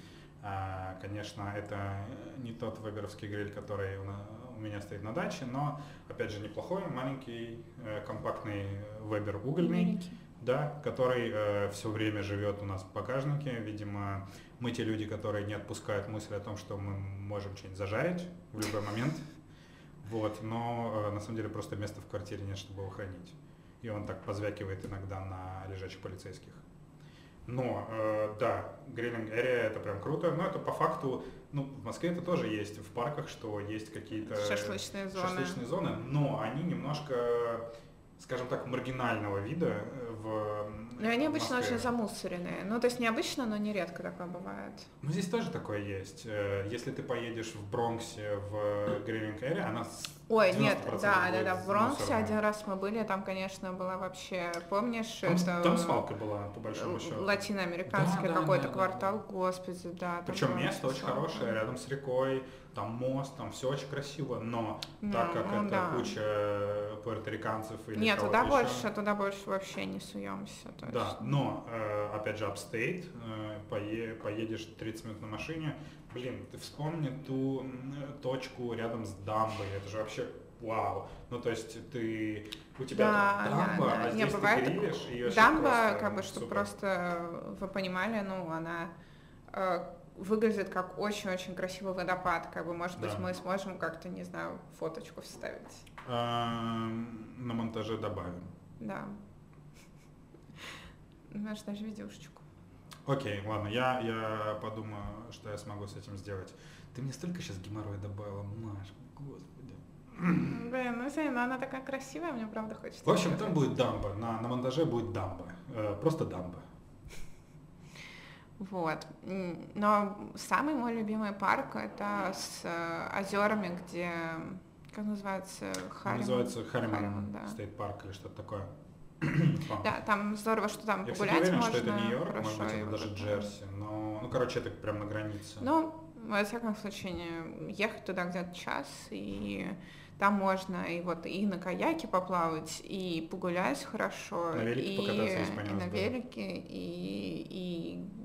А, конечно, это не тот веберовский гриль, который у, меня стоит на даче, но, опять же, неплохой, маленький, э, компактный вебер угольный. Маленький. Да, который э, все время живет у нас в багажнике. Видимо, мы те люди, которые не отпускают мысль о том, что мы можем что-нибудь зажарить в любой момент. Вот, но э, на самом деле просто места в квартире нет, чтобы его хранить. И он так позвякивает иногда на лежачих полицейских. Но, э, да, грилинг area это прям круто, но это по факту, ну, в Москве это тоже есть в парках, что есть какие-то Шашлычные зоны. шашлычные зоны, но они немножко, скажем так, маргинального вида э, в Ну, они обычно Москве. очень замусоренные. Ну, то есть необычно, но нередко такое бывает. Ну, здесь тоже такое есть. Э, Если ты поедешь в Бронксе в грилинг area, она с- Ой, 90% нет, да, да, да, в Бронксе мусорная. один раз мы были, там, конечно, была вообще, помнишь, Там, это там свалка была, по большому счету. латиноамериканский Да, да, какой-то да, да, квартал, господи, да. Причем место очень свалка. хорошее, рядом с рекой, там мост, там все очень красиво, но Ну, так как ну это да. куча пуэрториканцев или Нет, туда еще, больше, туда больше вообще не суемся. То Да, есть. но, э, опять же, upstate, э, пое- поедешь 30 минут на машине, блин, ты вспомни ту точку рядом с дамбой, это же вообще вау. Ну, то есть ты, у тебя Да, тут да, дамба, да. а Не, здесь бывает ты грилишь, и Дамба, просто как бы, чтобы супер. просто вы понимали, ну, она э, выглядит как очень-очень красивый водопад. Как бы, может быть, Да. мы сможем как-то, не знаю, фоточку вставить. На монтаже добавим. Да. Можешь даже видюшечку. Окей, ладно, я, я подумаю, что я смогу с этим сделать. Ты мне столько сейчас геморроя добавила, Маш, господи. Блин, ну извини, но она такая красивая, мне правда хочется. В общем, там будет дамба, на, на монтаже будет дамба, Э, просто дамба. Вот. Но самый мой любимый парк это с э, озерами, где как называется Harriman. Называется Harriman да. State Park или что-то такое. Да, там здорово, что там Я, кстати, погулять уверен, можно. что это Нью-Йорк, может быть, это даже. Джерси. Но, ну, короче, это прям на границе. Ну, во всяком случае, ехать туда где-то час, и там можно и вот и на каяке поплавать, и погулять хорошо, На велике и, покататься, и на велике, и, и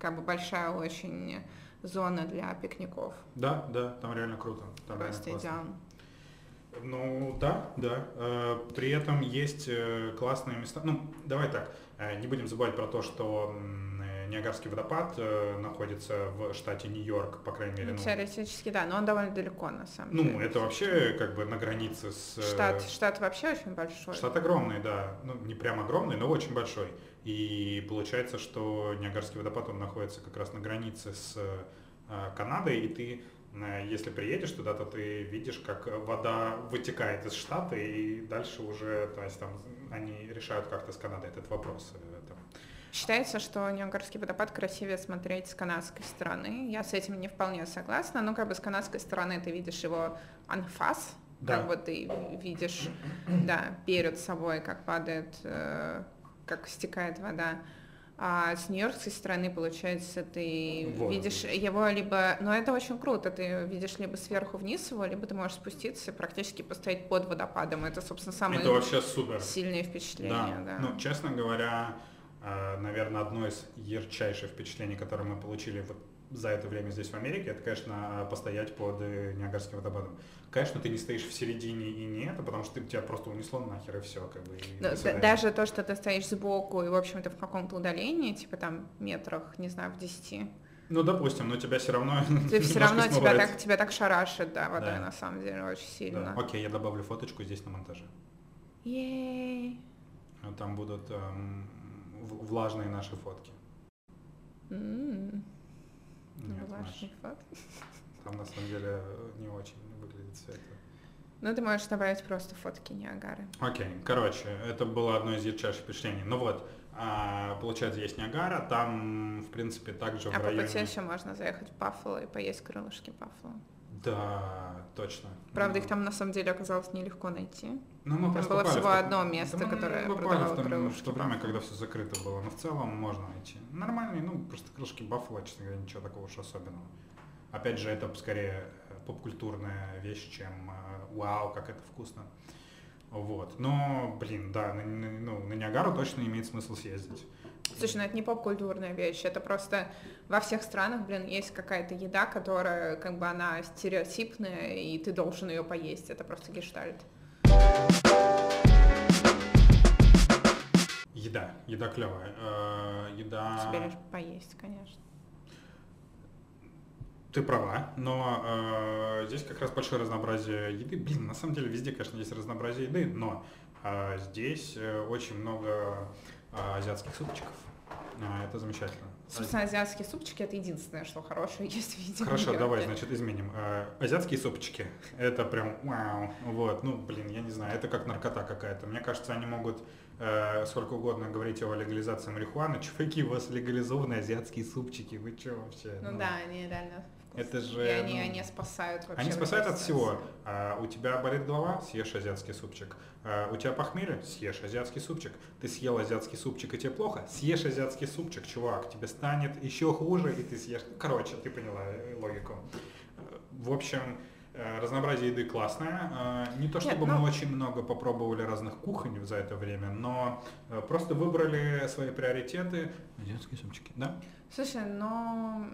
как бы большая очень зона для пикников. Да, да, там реально круто. Там Просто идеально. Ну да, да. Э, При этом есть э, классные места. Ну, давай так, э, не будем забывать про то, что Ниагарский водопад находится в штате Нью-Йорк, по крайней мере. Ну, ну, теоретически, да, но он довольно далеко, на самом Ну, деле. это вообще как бы на границе с... Штат, штат вообще очень большой. Штат огромный, да. Ну, не прям огромный, но очень большой. И получается, что Ниагарский водопад, он находится как раз на границе с э, Канадой, и ты, э, если приедешь туда, то ты видишь, как вода вытекает из штата, и дальше уже, то есть там они решают как-то с Канадой этот вопрос. э. Считается, что Ниагарский водопад красивее смотреть с канадской стороны. Я с этим не вполне согласна, но как бы с канадской стороны ты видишь его анфас, Да. как бы ты видишь, да, перед собой, как падает, э, как стекает вода. А с нью-йоркской стороны, получается, ты Воду видишь его либо... Но это очень круто, ты видишь либо сверху вниз его, либо ты можешь спуститься и практически постоять под водопадом. Это, собственно, самое Это вообще супер. сильные впечатления, да. Ну, честно говоря, наверное, одно из ярчайших впечатлений, которые мы получили вот за это время здесь в Америке, это, конечно, постоять под э, Ниагарским водопадом. Конечно, ты не стоишь в середине и не это, потому что ты, тебя просто унесло нахер и все, как бы. и Да, да, свидания. даже то, что ты стоишь сбоку и, в общем-то, в каком-то удалении, типа там метрах, не знаю, в 10, Ну, допустим, но тебя все равно. ты все равно тебя так, тебя так шарашит, да, водой Да. на самом деле очень Да. сильно. Окей, я добавлю фоточку здесь на монтаже. Ей. А Там будут эм, влажные наши фотки. М, Нет, влажный Маш, там на самом деле не очень выглядит все это. Ну, ты можешь добавить просто фотки Ниагары. Окей, короче, это было одно из ярчайших впечатлений. Ну вот, а, получается, есть Ниагара, там, в принципе, также А в по районе... пути еще можно заехать в Баффало и поесть крылышки Баффало. Да, точно. Правда, Ну, их там на самом деле оказалось нелегко найти. Ну, мы там просто было попали в всего то- одно место, Да мы которое попали продавало в, том- в то время, когда все закрыто было, но в целом можно найти. Нормальные, ну, просто крылышки Баффало, честно говоря, ничего такого уж особенного. Опять же, это скорее э, попкультурная вещь, чем э, вау, как это вкусно. Вот. Но, блин, да, на, на- ну, на Ниагару точно имеет смысл съездить. Слушай, ну это не поп-культурная вещь, это просто во всех странах, блин, есть какая-то еда, которая как бы она стереотипная, и ты должен ее поесть. Это просто гештальт. Еда, еда клевая. Э, еда... Тебе лишь поесть, конечно. Ты права, но э, здесь как раз большое разнообразие еды. Блин, на самом деле везде, конечно, есть разнообразие еды, но э, здесь э, очень много а, азиатских супчиков. А, это замечательно. Собственно, азиатские супчики это единственное, что хорошее есть в виде. Хорошо, давай, значит, изменим. А, азиатские супчики это прям вау. Вот, ну, блин, я не знаю, это как наркота какая-то. Мне кажется, они могут э, сколько угодно говорить о легализации марихуаны. Чуваки, у вас легализованы азиатские супчики. Вы что вообще? Ну, ну да, они реально это же... И они, ну, они спасают вообще. Они спасают от всего. А, у тебя болит голова, съешь азиатский супчик. А, у тебя похмелье, съешь азиатский супчик. Ты съел азиатский супчик и тебе плохо, съешь азиатский супчик, чувак. Тебе станет еще хуже, и ты съешь... Короче, ты поняла э, логику. В общем, э, разнообразие еды классное. А, не то чтобы Нет, но... мы очень много попробовали разных кухонь за это время, но э, просто выбрали свои приоритеты. Азиатские супчики, да? Слушай, но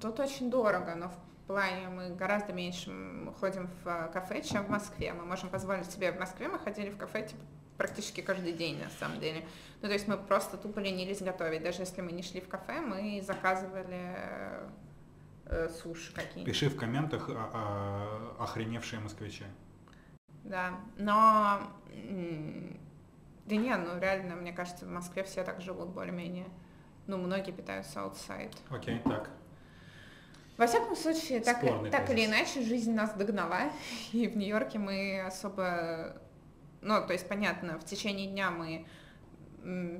Тут очень дорого, но в плане мы гораздо меньше ходим в э, кафе, чем в Москве. Мы можем позволить себе в Москве, мы ходили в кафе типа, практически каждый день на самом деле. Ну, то есть мы просто тупо ленились готовить. Даже если мы не шли в кафе, мы заказывали э, суши какие-нибудь. Пиши в комментах а, а, охреневшие москвичи. Да, но... Да не, ну реально, мне кажется, в Москве все так живут более-менее. Ну, многие питаются outside. Окей, okay, так. Во всяком случае, так, так или иначе, жизнь нас догнала, и в Нью-Йорке мы особо, ну, то есть, понятно, в течение дня мы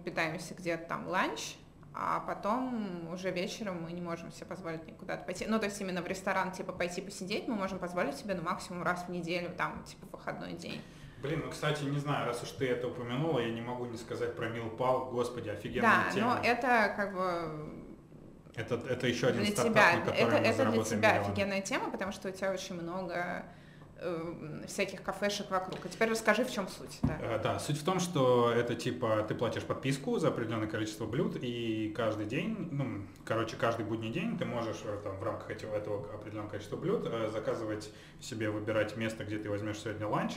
питаемся где-то там ланч, а потом уже вечером мы не можем себе позволить никуда-то пойти. Ну, то есть именно в ресторан, типа, пойти посидеть мы можем позволить себе, ну, максимум раз в неделю, там, типа, выходной день. Блин, ну, кстати, не знаю, раз уж ты это упомянула, я не могу не сказать про Милпал, господи, офигенная да, тема. Да, но это как бы это, это еще один для стартап, тебя, на это, мы это для тебя миллион. офигенная тема, потому что у тебя очень много э, всяких кафешек вокруг. А теперь расскажи, в чем суть. Да. Э, да, суть в том, что это типа ты платишь подписку за определенное количество блюд, и каждый день, ну, короче, каждый будний день ты можешь э, там, в рамках этого, этого определенного количества блюд э, заказывать себе, выбирать место, где ты возьмешь сегодня ланч,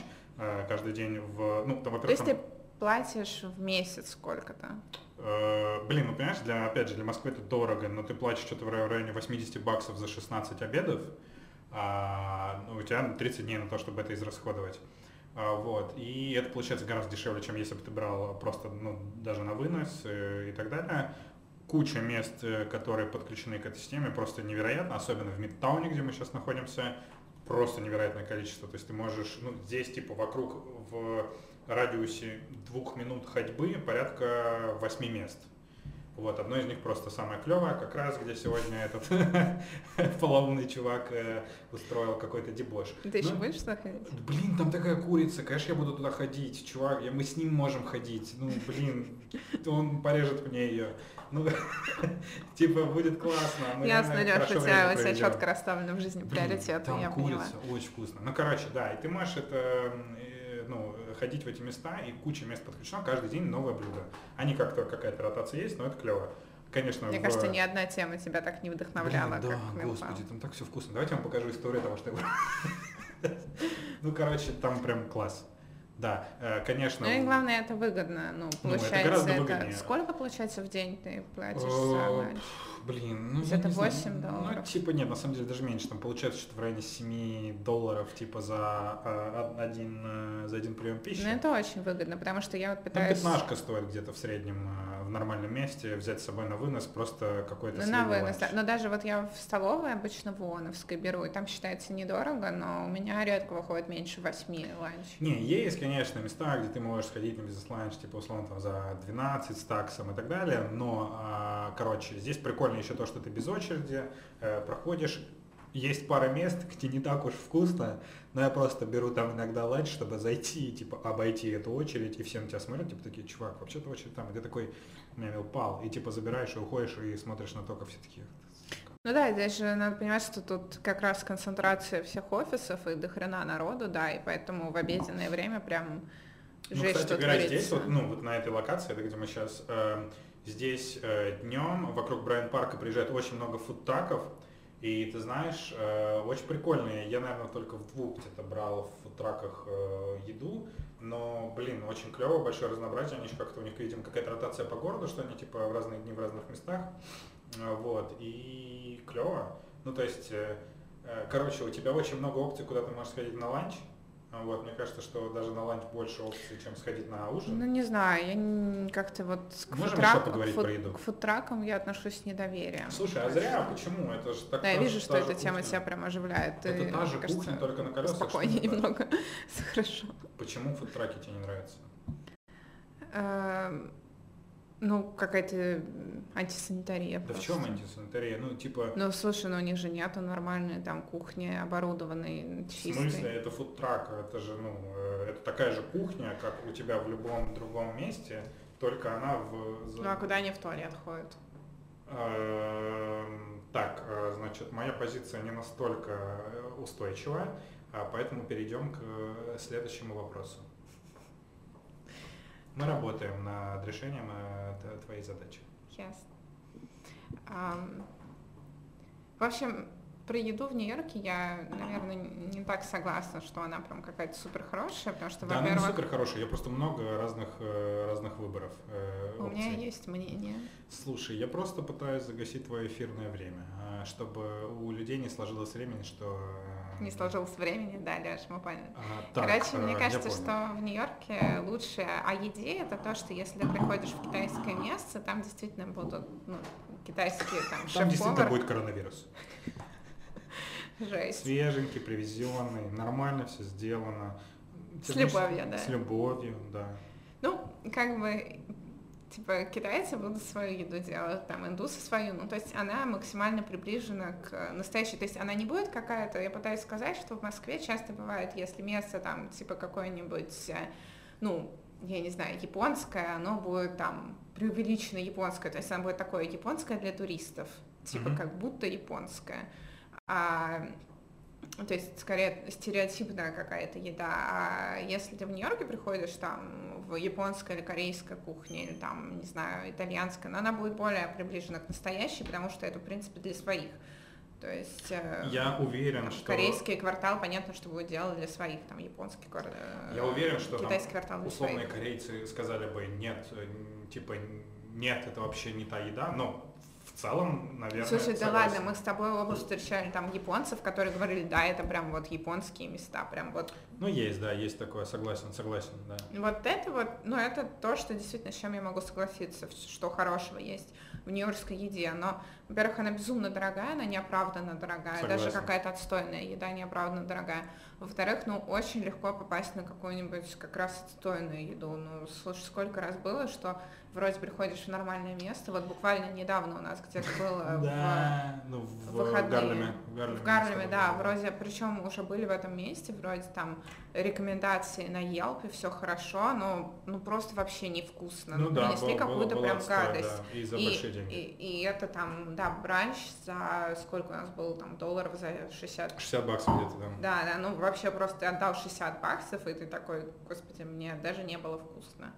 каждый день в... Ну, там, То есть ты платишь в месяц сколько-то? Э, блин, ну понимаешь, для, опять же, для Москвы это дорого, но ты платишь что-то в районе 80 баксов за 16 обедов, а ну, у тебя 30 дней на то, чтобы это израсходовать. А, вот. И это получается гораздо дешевле, чем если бы ты брал просто, ну, даже на вынос и, и так далее. Куча мест, э, которые подключены к этой системе, просто невероятно, особенно в Мидтауне, где мы сейчас находимся, просто невероятное количество. То есть ты можешь, ну, здесь типа вокруг в радиусе двух минут ходьбы порядка восьми мест. Вот, одно из них просто самое клевое, как раз где сегодня этот полоумный чувак э, устроил какой-то дебош. Ты еще ну, будешь туда ходить? Блин, там такая курица, конечно, я буду туда ходить, чувак, я, мы с ним можем ходить. Ну, блин, он порежет мне ее. Ну, типа, будет классно. Мы Ясно, Леш, у тебя, у тебя четко расставлены в жизни приоритеты, я курица, поняла. очень вкусно. Ну, короче, да, и ты можешь это ну, ходить в эти места, и куча мест подключена, каждый день новое блюдо. Они как-то какая-то ротация есть, но это клево. Конечно, Мне в... кажется, ни одна тема тебя так не вдохновляла, Блин, да, как господи, там так все вкусно. Давайте я вам покажу историю того, что я Ну, короче, там прям класс. Да, э, конечно. Ну и главное, это выгодно. Ну, получается, ну, это, это... Сколько, получается, в день ты платишь за ланч? Блин, ну Это 8 долларов. Ну, типа нет, на самом деле даже меньше. Там получается что-то в районе 7 долларов, типа за а, один, э, за один прием пищи. Ну это очень выгодно, потому что я вот ну, пытаюсь... Ну, пятнашка стоит где-то в среднем э, в нормальном месте, взять с собой на вынос просто какой-то Ну, на вынос, да. Но даже вот я в столовой обычно в ООНовской беру, и там считается недорого, но у меня редко выходит меньше 8 ланч. Не, есть, конечно, места, где ты можешь сходить на бизнес-ланч, типа, условно, там, за 12 с таксом и так далее, но, а, короче, здесь прикольно еще то, что ты без очереди э, проходишь, есть пара мест, где не так уж вкусно, но я просто беру там иногда ланч, чтобы зайти и типа обойти эту очередь, и все на тебя смотрят, типа такие, чувак, вообще-то очередь там, и ты такой, меня пал, и типа забираешь и уходишь, и смотришь на то, как все такие. Ну да, здесь же надо понимать, что тут как раз концентрация всех офисов и дохрена народу, да, и поэтому в обеденное время прям ну, жесть, кстати, что здесь, вот, ну, вот на этой локации, это где мы сейчас, э, Здесь э, днем вокруг Брайан-парка приезжает очень много фудтаков, и ты знаешь, э, очень прикольные. Я, наверное, только в двух где-то брал в фудтраках э, еду, но, блин, очень клево, большое разнообразие. Они еще как-то у них, видимо, какая-то ротация по городу, что они типа в разные дни в разных местах. Э, вот, и клево. Ну, то есть, э, э, короче, у тебя очень много опций, куда ты можешь сходить на ланч, Вот, мне кажется, что даже на ланч больше опций, чем сходить на ужин. Ну, не знаю, я как-то вот к, Можем еще поговорить про еду? к фудтракам я отношусь с недоверием. Слушай, а зря, почему? Это же так Да, я вижу, что эта тема тебя прям оживляет. Это и, та же кажется, кухня, только на колесах. Спокойнее немного. Хорошо. Почему фудтраки тебе не нравятся? Ну, какая-то антисанитария Да в просто. чем антисанитария? Ну, типа, Ну, слушай, ну у них же нету нормальной там кухни, оборудованной, в чистой. смысле, это фудтрак, это же, ну, э, это такая же кухня, как у тебя в любом другом месте, только она в... Ну, а куда они в туалет ходят? Эм, Так, э, значит, моя позиция не настолько э, устойчивая, а поэтому перейдем к следующему вопросу. Мы работаем над решением э, твоей задачи. Ясно. Ам, В общем, про еду в Нью-Йорке я, наверное, не так согласна, что она прям какая-то супер хорошая, потому что, Да, она не во-первых, супер хорошая, я просто много разных, э, разных выборов. э, у меня есть мнение. Слушай, я просто пытаюсь загасить твое эфирное время, а, чтобы у людей не сложилось времени, что... э, Не сложилось времени, да, Леш, мы поняли. а, так, Короче, э, мне я кажется, что в Нью-Йорке лучше о еде это то, что если ты приходишь в китайское место, там действительно будут ну, китайские там Там действительно шеф-повар. будет коронавирус. Жесть. Свеженький, привезенный, нормально все сделано. С Ты знаешь, любовью, да. С любовью, да. Ну, как бы, типа, китайцы будут свою еду делать, там, индусы свою, ну, то есть она максимально приближена к настоящей, то есть она не будет какая-то, я пытаюсь сказать, что в Москве часто бывает, если место там, типа, какое-нибудь, ну, я не знаю, японское, оно будет там преувеличенно японское, то есть оно будет такое японское для туристов, типа, Мгм. как будто японское. А, то есть, скорее, стереотипная какая-то еда. А если ты в Нью-Йорке приходишь там в японская или корейская кухня, или там, не знаю, итальянская, но она будет более приближена к настоящей, потому что это, в принципе, для своих. То есть э, Я уверен, там что... корейский квартал, понятно, что будет делать для своих, там японский квартал. Я уверен, что там китайский квартал для условные своих. корейцы сказали бы, нет, э, типа, нет, это вообще не та еда, но целом, наверное, Слушай, да согласен. ладно, мы с тобой оба встречали там японцев, которые говорили, да, это прям вот японские места, прям вот Ну, есть, да, есть такое, согласен, согласен, да. Вот это вот, ну это то, что действительно, с чем я могу согласиться, что хорошего есть в нью-йоркской еде. Но, во-первых, она безумно дорогая, она неоправданно дорогая, даже Согласен. какая-то отстойная еда неоправданно дорогая. Во-вторых, ну очень легко попасть на какую-нибудь как раз отстойную еду. Ну, слушай, сколько раз было, что вроде приходишь в нормальное место, вот буквально недавно у нас где-то было в ну, в выходные. Гарлеме. В Гарлеме, в Гарлеме, да, вроде, причем уже были в этом месте, вроде там рекомендации на Yelp, и все хорошо, но ну просто вообще невкусно. Ну да, принесли какую-то прям отстой, гадость. да, и за И, большие деньги. и, и это там, да, бранч за сколько у нас было там долларов за 60 60 баксов где-то там. да, да, ну вообще просто ты отдал 60 баксов, и ты такой, господи, мне даже не было вкусно.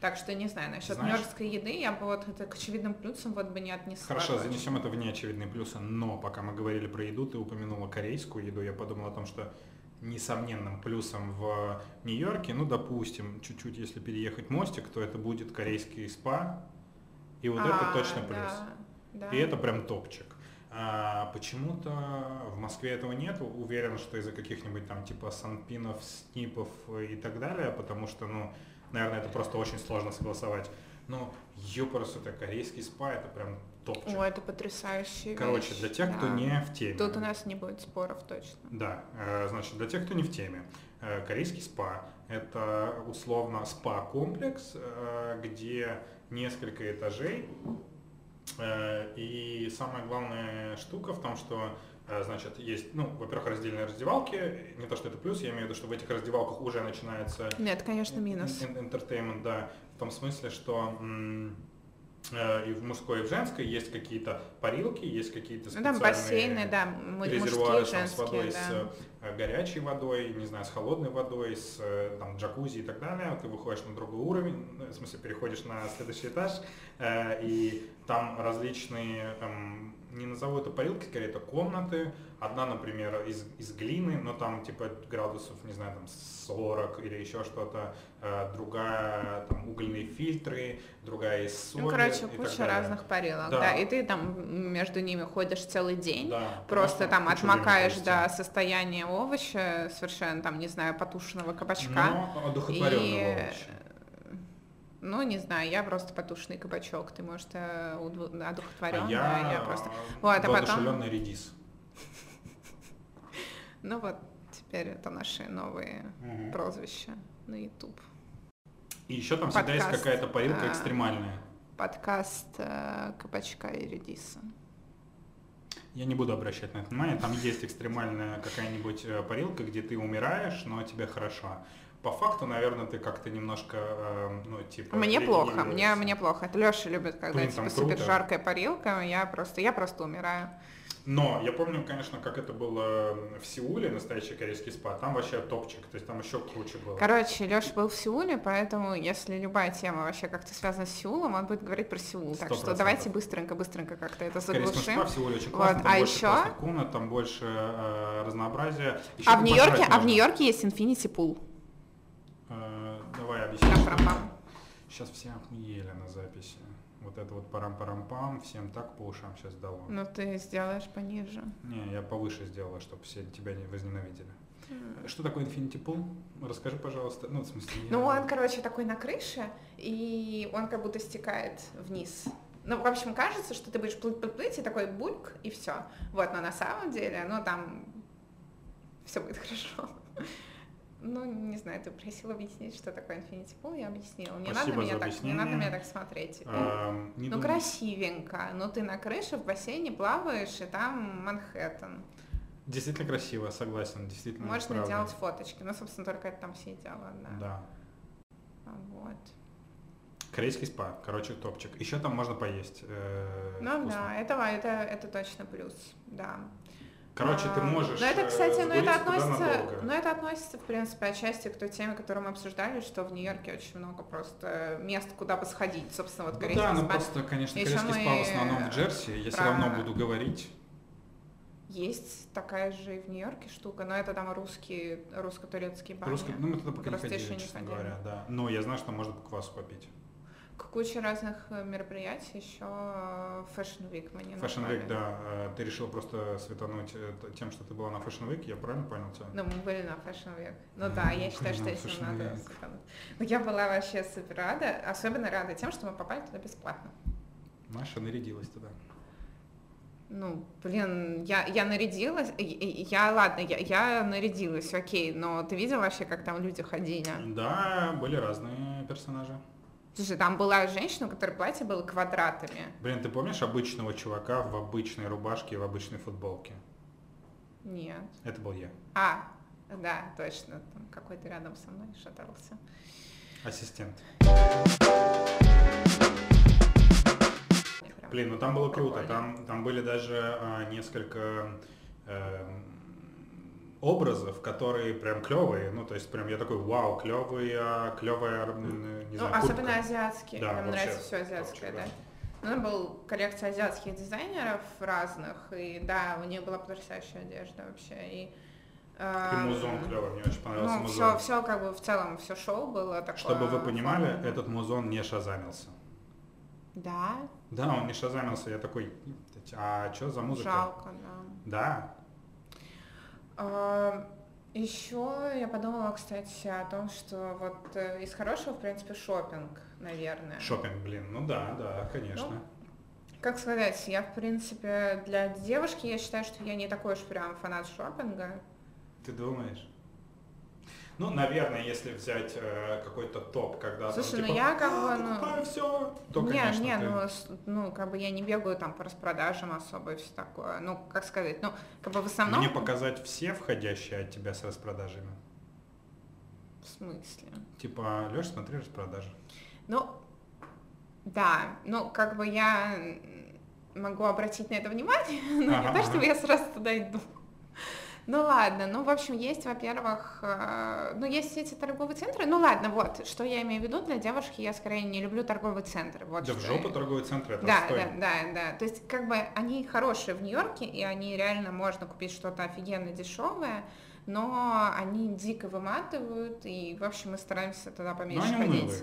Так что не знаю, насчет Знаешь- нью-йоркской еды я бы вот это к очевидным плюсам вот бы не отнесла. Хорошо, точно. занесем это в неочевидные плюсы, но пока мы говорили про еду, ты упомянула корейскую еду, я подумал о том, что несомненным плюсом в Нью-Йорке, ну, допустим, чуть-чуть, если переехать мостик, то это будет корейский спа, и вот это А, точно плюс. да, да. И это прям топчик. А почему-то в Москве этого нет. Уверен, что из-за каких-нибудь там типа санпинов, снипов и так далее, потому что, ну, наверное, это просто очень сложно согласовать. Но ёпарас, это корейский спа, это прям топчик. О, это потрясающая Короче, для тех, кто да. не в теме. Тут у нас не будет споров точно. Да, э, значит, для тех, кто не в теме, э, корейский спа – это условно спа-комплекс, э, где несколько этажей, и самая главная штука в том, что Значит, есть, ну, во-первых, раздельные раздевалки. Не то, что это плюс, я имею в виду, что в этих раздевалках уже начинается Нет, конечно, минус. entertainment, да, в том смысле, что м, и в мужской, и в женской есть какие-то парилки, есть какие-то Ну специальные там бассейны, да, резервуары мужские, там, с водой, женские, с да. э, горячей водой, не знаю, с холодной водой, с э, там, джакузи и так далее. Ты выходишь на другой уровень, ну, в смысле переходишь на следующий этаж, э, и там различные, эм, не назову это парилки, скорее это комнаты. Одна, например, из, из глины, но там типа градусов, не знаю, там 40 или еще что-то. Э, другая, там угольные фильтры, другая из соли Ну, короче, и так куча далее. разных парилок, Да. да. И ты там между ними ходишь целый день, Да, просто там отмокаешь до состояния овоща совершенно, там, не знаю, потушенного кабачка. Но одухотворенного И, овоща. Ну, не знаю, я просто потушенный кабачок, ты, может, э, удв- А одухотворенная, я, я просто... Вот, а потом- редис. Ну вот, теперь это наши новые прозвища на YouTube. И еще там всегда есть какая-то парилка А. экстремальная. Подкаст э, кабачка и редиса. Я не буду обращать на это внимание. Там есть экстремальная какая-нибудь э, парилка, где ты умираешь, но тебе хорошо. По факту, наверное, ты как-то немножко, э, ну, типа... Мне плохо, мне, регулируешься. мне плохо. Это Леша любит, когда Блин, типа супер жаркая парилка, я просто, я просто умираю. Но я помню, конечно, как это было в Сеуле, настоящий корейский спа. Там вообще топчик, то есть там еще круче было. Короче, Леша был в Сеуле, поэтому если любая тема вообще как-то связана с Сеулом, он будет говорить про Сеул. Так Сто что давайте быстренько-быстренько как-то это В заглушим. спа в Сеуле очень Вот, классно, там а больше еще- классных комнат, там больше э, разнообразия. Еще А в тут Нью-Йорке, а в. Нью-Йорке есть Infinity Pool. Давай объясни. Пам-пам-пам. Сейчас все охуели на записи. Вот это вот парам-парам-пам, всем так по ушам сейчас дало. Ну ты сделаешь пониже. Не, я повыше сделала, чтобы все тебя не возненавидели. Что такое Infinity Pool? Расскажи, пожалуйста. Ну, в смысле, я- Ну, он, короче, такой на крыше, и он как будто стекает вниз. Ну, в общем, кажется, что ты будешь плыть-плыть, и такой бульк, и все. Вот, но на самом деле, ну, там все будет хорошо. Ну, не знаю, ты просил объяснить, что такое Infinity Pool, я объяснила. Не, надо Спасибо меня, за так, не надо меня так смотреть. Не ну, думаю. красивенько. Ну, ты на крыше в бассейне плаваешь, и там Манхэттен. Действительно красиво, согласен, действительно. Можно правда. делать фоточки. Ну, собственно, только это там все и делают, да. Да. Вот. Корейский спа, короче, топчик. Еще там можно поесть. э, Ну вкусно. да, это, это, это точно плюс, да. Короче, ты А, можешь. Но это, э, кстати, ну это относится, надолго. ну это относится, в принципе, отчасти к той теме, которую мы обсуждали, что в Нью-Йорке очень много просто мест, куда бы сходить, собственно, вот Ну корейский да, ну спа. просто, конечно, Ещё корейский мы, спа в основном в Джерси. Я все равно буду говорить. Есть такая же и в Нью-Йорке штука, но это там русские, русско-турецкие бани. Русско- Ну, мы туда пока не Просто ходили, еще не честно ходили. говоря, да. Но я знаю, что можно по квасу попить. К куче разных э, мероприятий, еще Fashion Week мы не Fashion. Week, да. э, Ты решил просто светануть э, тем, что ты была на Fashion Week, я правильно понял тебя? Ну, мы были на Fashion Week. Ну да, я считаю, что этим надо сэкономить. Но я была вообще супер рада, особенно рада тем, что мы попали туда бесплатно. Маша нарядилась туда. Ну, блин, я, я нарядилась, я, ладно, я, я нарядилась, окей, но ты видел вообще, как там люди ходили? Да, были разные персонажи. Слушай, там была женщина, у которой платье было квадратами. Блин, ты помнишь обычного чувака в обычной рубашке и в обычной футболке? Нет. Это был я. А, да, точно, там какой-то рядом со мной шатался. Ассистент. Блин, ну там было круто. Там, там были даже а, несколько эм, образов, которые прям клевые. Ну, то есть прям я такой, вау, клевые, клевая, не Ну, знаю, особенно куртка. азиатские. Да, Мне вообще нравится все азиатское, топчик, да. да. Ну, был коллекция азиатских дизайнеров разных, и да, у нее была потрясающая одежда вообще. И, И эм, музон клевый, мне очень понравился Ну, музон. все, все как бы в целом, все шоу было такое. Чтобы вы понимали, оформлено. этот музон не шазамился. Да, Да, он не шазамился, я такой, а что за музыка? жалко, да. Да, Еще я подумала, кстати, о том, что вот э, из хорошего, в принципе, шопинг, наверное. шопинг, блин, ну да, да, конечно. Ну, Как сказать, я, в принципе, для девушки, я считаю, что я не такой уж прям фанат шопинга. Ты думаешь? Ну, наверное, если взять э, какой-то топ, когда там, Слушай, ну типа, я как бы, «А, ну, покупаю все, то, не, конечно, не, ты- ну, ну, как бы я не бегаю там по распродажам особо и все такое. Ну, как сказать, ну, как бы в основном... Мне показать все входящие от тебя с распродажами. В смысле? Типа, Леш, смотри распродажи. Ну, да, ну, как бы я могу обратить на это внимание, но Ага, не то, ага. чтобы я сразу туда иду. Ну ладно, ну в общем есть, во-первых, э, ну есть эти торговые центры, ну ладно, вот, что я имею в виду для девушки, я скорее не люблю торговые центры, вот Да в жопу я- торговый центр, это Да, да, да, да. То есть, как бы они хорошие в Нью-Йорке, и они реально можно купить что-то офигенно дешевое, но они дико выматывают, и, в общем, мы стараемся туда поменьше ходить.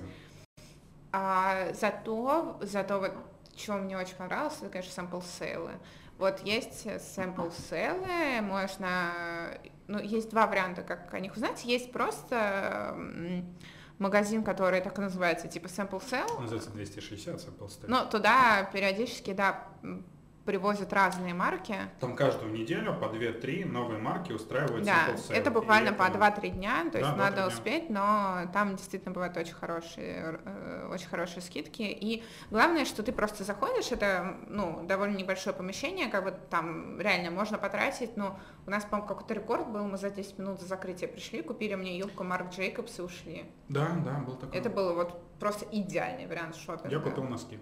А зато, зато вот, что мне очень понравилось, это, конечно, sample сейлы. Вот есть sample sale, можно, ну, есть два варианта, как о них узнать. Есть просто магазин, который так и называется, типа sample sale. Называется 260 sample sale. Ну, туда периодически, да, привозят разные марки. Там каждую неделю по 2-3 новые марки устраивают Да, это буквально по 2-3 дня, то Да, есть 2-3 надо дня. успеть, но там действительно бывают очень хорошие, э, очень хорошие скидки. И главное, что ты просто заходишь, это ну, довольно небольшое помещение, как бы там реально можно потратить, ну, у нас, по-моему, какой-то рекорд был, мы за 10 минут за закрытие пришли, купили мне юбку Марк Джейкобс и ушли. Да, да, был такой. Это был вот просто идеальный вариант шопинга. Я купил носки.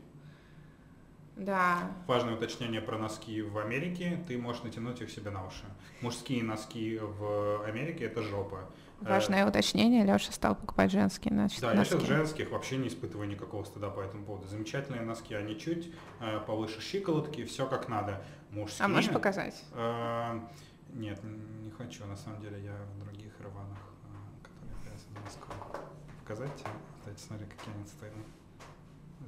Да. Важное уточнение про носки в Америке. Ты можешь натянуть их себе на уши. Мужские носки в Америке это жопа. Э, Важное уточнение, Леша стал покупать женские значит, Да, я носки. сейчас женских вообще не испытываю никакого стыда по этому поводу. Замечательные носки, они чуть э, повыше щиколотки, все как надо. Мужские. А можешь показать? Э, нет, не хочу. На самом деле я в других рваных, э, которые привязаны к носку. Показать тебе? Кстати, смотри, какие они стойные.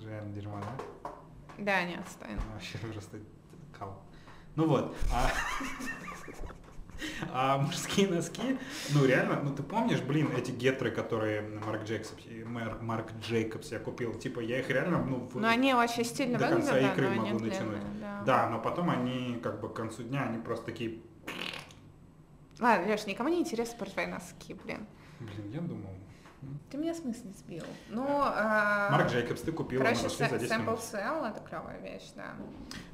Реально дерьмо, да? Да, нет, стой. Ну, Вообще просто кал. Ну вот. А, а мужские носки, ну реально, ну ты помнишь, блин, эти гетры, которые Марк Джейкобс, Мар- Марк Джейкобс я купил, типа я их реально, ну, в- Ну, они очень стильно до конца выглядят, да, икры но они могу натянуть. длинные, да. Да, но потом они как бы к концу дня, они просто такие, Ладно, Леш, никому не интересно про твои носки, блин. блин, я думал. Ты меня в смысле сбил? Ну, а, Марк Джейкобс, ты купил, мы короче, нашли за Sa- 10 Sample. Sale это клевая вещь, да.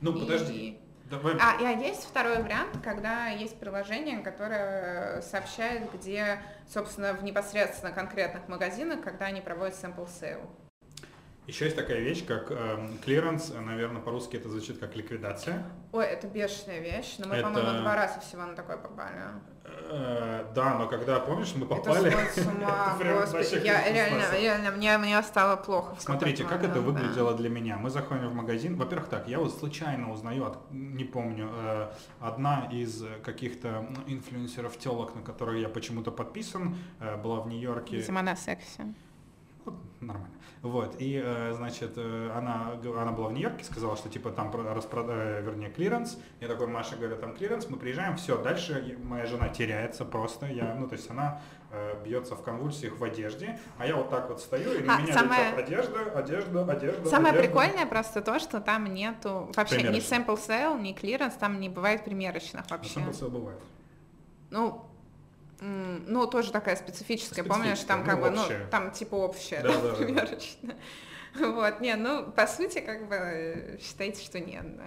Ну И- подожди, давай. А, и а есть второй вариант, когда есть приложение, которое сообщает, где, собственно, в непосредственно конкретных магазинах, когда они проводят sample sale. Еще есть такая вещь, как эм, клиренс, наверное, по-русски это звучит как ликвидация. Ой, это бешеная вещь, но мы, Это- по-моему, два раза всего на такое попали. Э, да, но когда, помнишь, мы попали... Это с ума, господи. Я реально, реально, мне, мне стало плохо. Смотрите, как это выглядело для меня. Мы заходим в магазин. Во-первых, так, я вот случайно узнаю, от- не помню, э, одна из каких-то инфлюенсеров телок, на которые я почему-то подписан, э, была в Нью-Йорке. Видимо, на сексе. Вот, нормально. Вот, и, э, значит, э, она, она была в Нью-Йорке, сказала, что, типа, там про- распрода- э, вернее, клиренс. Я такой, Маша говорит, там клиренс, мы приезжаем, все, дальше моя жена теряется просто, я, ну, то есть она бьется в конвульсиях в одежде, а я вот так вот стою, и на А, меня самое- летят одежда, одежда, одежда, Самое одежда. прикольное просто то, что там нету вообще ни sample sale, ни clearance, там не бывает примерочных На вообще. самом деле бывает. Ну, ну, тоже такая специфическая, помнишь, там Специфическая, как ну, бы, общая. ну, там типа общая, Да, да, да, да, примерочная. Вот, не, ну, по сути, как бы, считайте, что нет, да.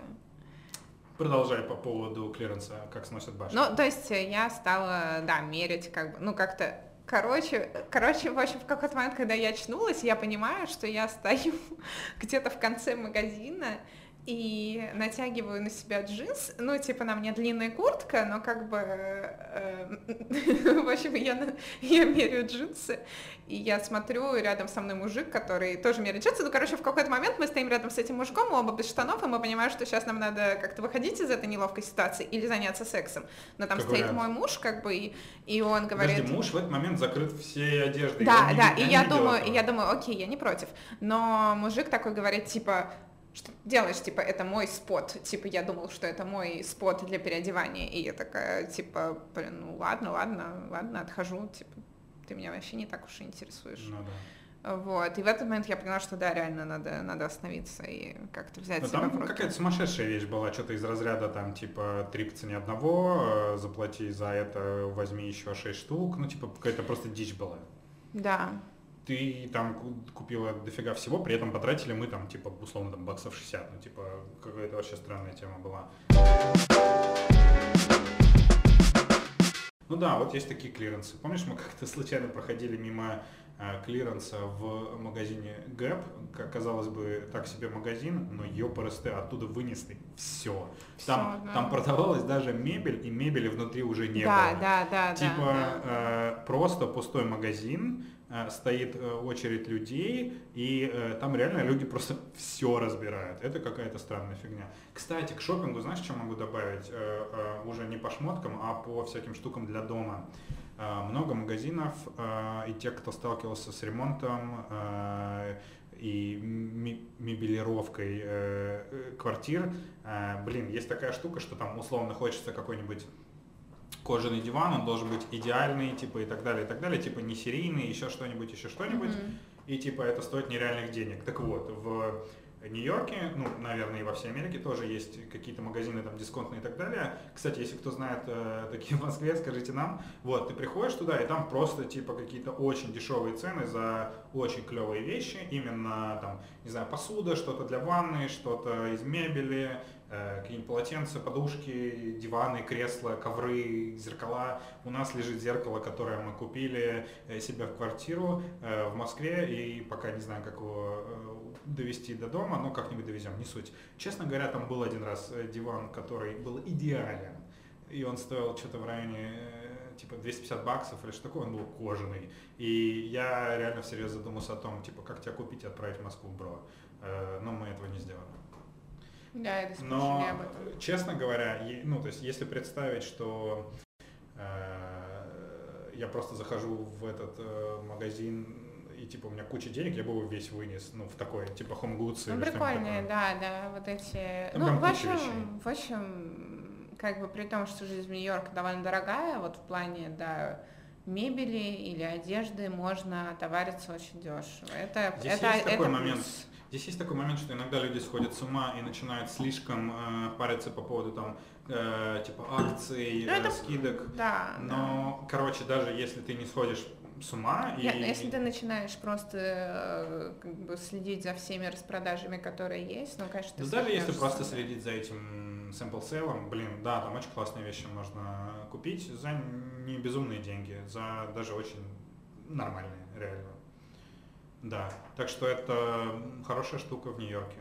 Продолжай по поводу клиренса, как сносят башню. Ну, то есть э, я стала, да, мерить, как бы, ну, как-то, короче, короче, в общем, в какой-то момент, когда я очнулась, я понимаю, что я стою где-то в конце магазина и натягиваю на себя джинс, ну, типа, на мне длинная куртка, но как бы, э, в общем, я, я меряю джинсы, и я смотрю, рядом со мной мужик, который тоже меряет джинсы, ну, короче, в какой-то момент мы стоим рядом с этим мужиком, мы оба без штанов, и мы понимаем, что сейчас нам надо как-то выходить из этой неловкой ситуации или заняться сексом, но там Как стоит вариант. мой муж, как бы, и, и он говорит... Подожди, муж в этот момент закрыт всей одеждой. Да, Я не- да, и я думаю, я думаю, окей, я не против. Но мужик такой говорит, типа, что ты делаешь, типа, это мой спот. Типа, я думал, что это мой спот для переодевания. И я такая, типа, блин, ну ладно, ладно, ладно, отхожу, типа, ты меня вообще не так уж и интересуешь. Ну да. Вот, и в этот момент я поняла, что да, реально надо, надо остановиться и как-то взять Ну, себя там в руки. какая-то сумасшедшая вещь была, что-то из разряда там типа три по цене одного, э, заплати за это, возьми еще шесть штук, ну типа какая-то просто дичь была. Да, Ты там ку- купила дофига всего, при этом потратили мы там типа условно там баксов 60, ну типа какая-то вообще странная тема была. Ну да, вот есть такие клиренсы. Помнишь, мы как-то случайно проходили мимо э, клиренса в магазине Gap, как казалось бы, так себе магазин, но ёпрст, оттуда вынесли все. Там, Всё, да. там продавалась даже мебель, и мебели внутри уже не да, было. да, да, Типа да, да. э, просто пустой магазин, стоит э, очередь людей, и э, там реально люди просто все разбирают. Это какая-то странная фигня. Кстати, к шопингу, знаешь, что могу добавить? Э, э, уже не по шмоткам, а по всяким штукам для дома. Э, много магазинов, э, и те, кто сталкивался с ремонтом, э, и мебелировкой э, квартир, э, блин, есть такая штука, что там условно хочется какой-нибудь кожаный диван, он должен быть идеальный, типа, и так далее, и так далее, типа, не серийный, еще что-нибудь, еще что-нибудь, mm-hmm. и, типа, это стоит нереальных денег. Так вот, в Нью-Йорке, ну, наверное, и во всей Америке тоже есть какие-то магазины там дисконтные и так далее. Кстати, если кто знает э, такие в Москве, скажите нам. Вот, ты приходишь туда, и там просто типа какие-то очень дешевые цены за очень клевые вещи. Именно там, не знаю, посуда, что-то для ванны, что-то из мебели, какие-нибудь полотенца, подушки, диваны, кресла, ковры, зеркала. У нас лежит зеркало, которое мы купили э, себе в квартиру э, в Москве, и пока не знаю, как его довести до дома, но как-нибудь довезем, не суть. Честно говоря, там был один раз диван, который был идеален, и он стоил что-то в районе типа 250 баксов или что такое, он был кожаный. И я реально всерьез задумался о том, типа, как тебя купить и отправить в Москву, бро. Но мы этого не сделали. Да, это Но, об этом. честно говоря, ну, то есть, если представить, что э, я просто захожу в этот э, магазин и типа у меня куча денег, я бы его весь вынес, ну, в такой, типа home goods. Ну, прикольные, да, да, вот эти. Там ну, в общем, в общем, как бы при том, что жизнь в Нью-Йорке довольно дорогая, вот в плане, да, мебели или одежды можно товариться очень дешево. Это, Здесь это, есть такой это момент. Плюс. Здесь есть такой момент, что иногда люди сходят с ума и начинают слишком э, париться по поводу там э, типа акций, ну, это... скидок. Да. Но, да. короче, даже если ты не сходишь с ума. И... Если ты начинаешь просто э, как бы следить за всеми распродажами, которые есть, ну, конечно, ты да Даже если просто следить за этим sample sale, блин, да, там очень классные вещи можно купить за не безумные деньги, за даже очень нормальные, реально. Да, так что это хорошая штука в Нью-Йорке.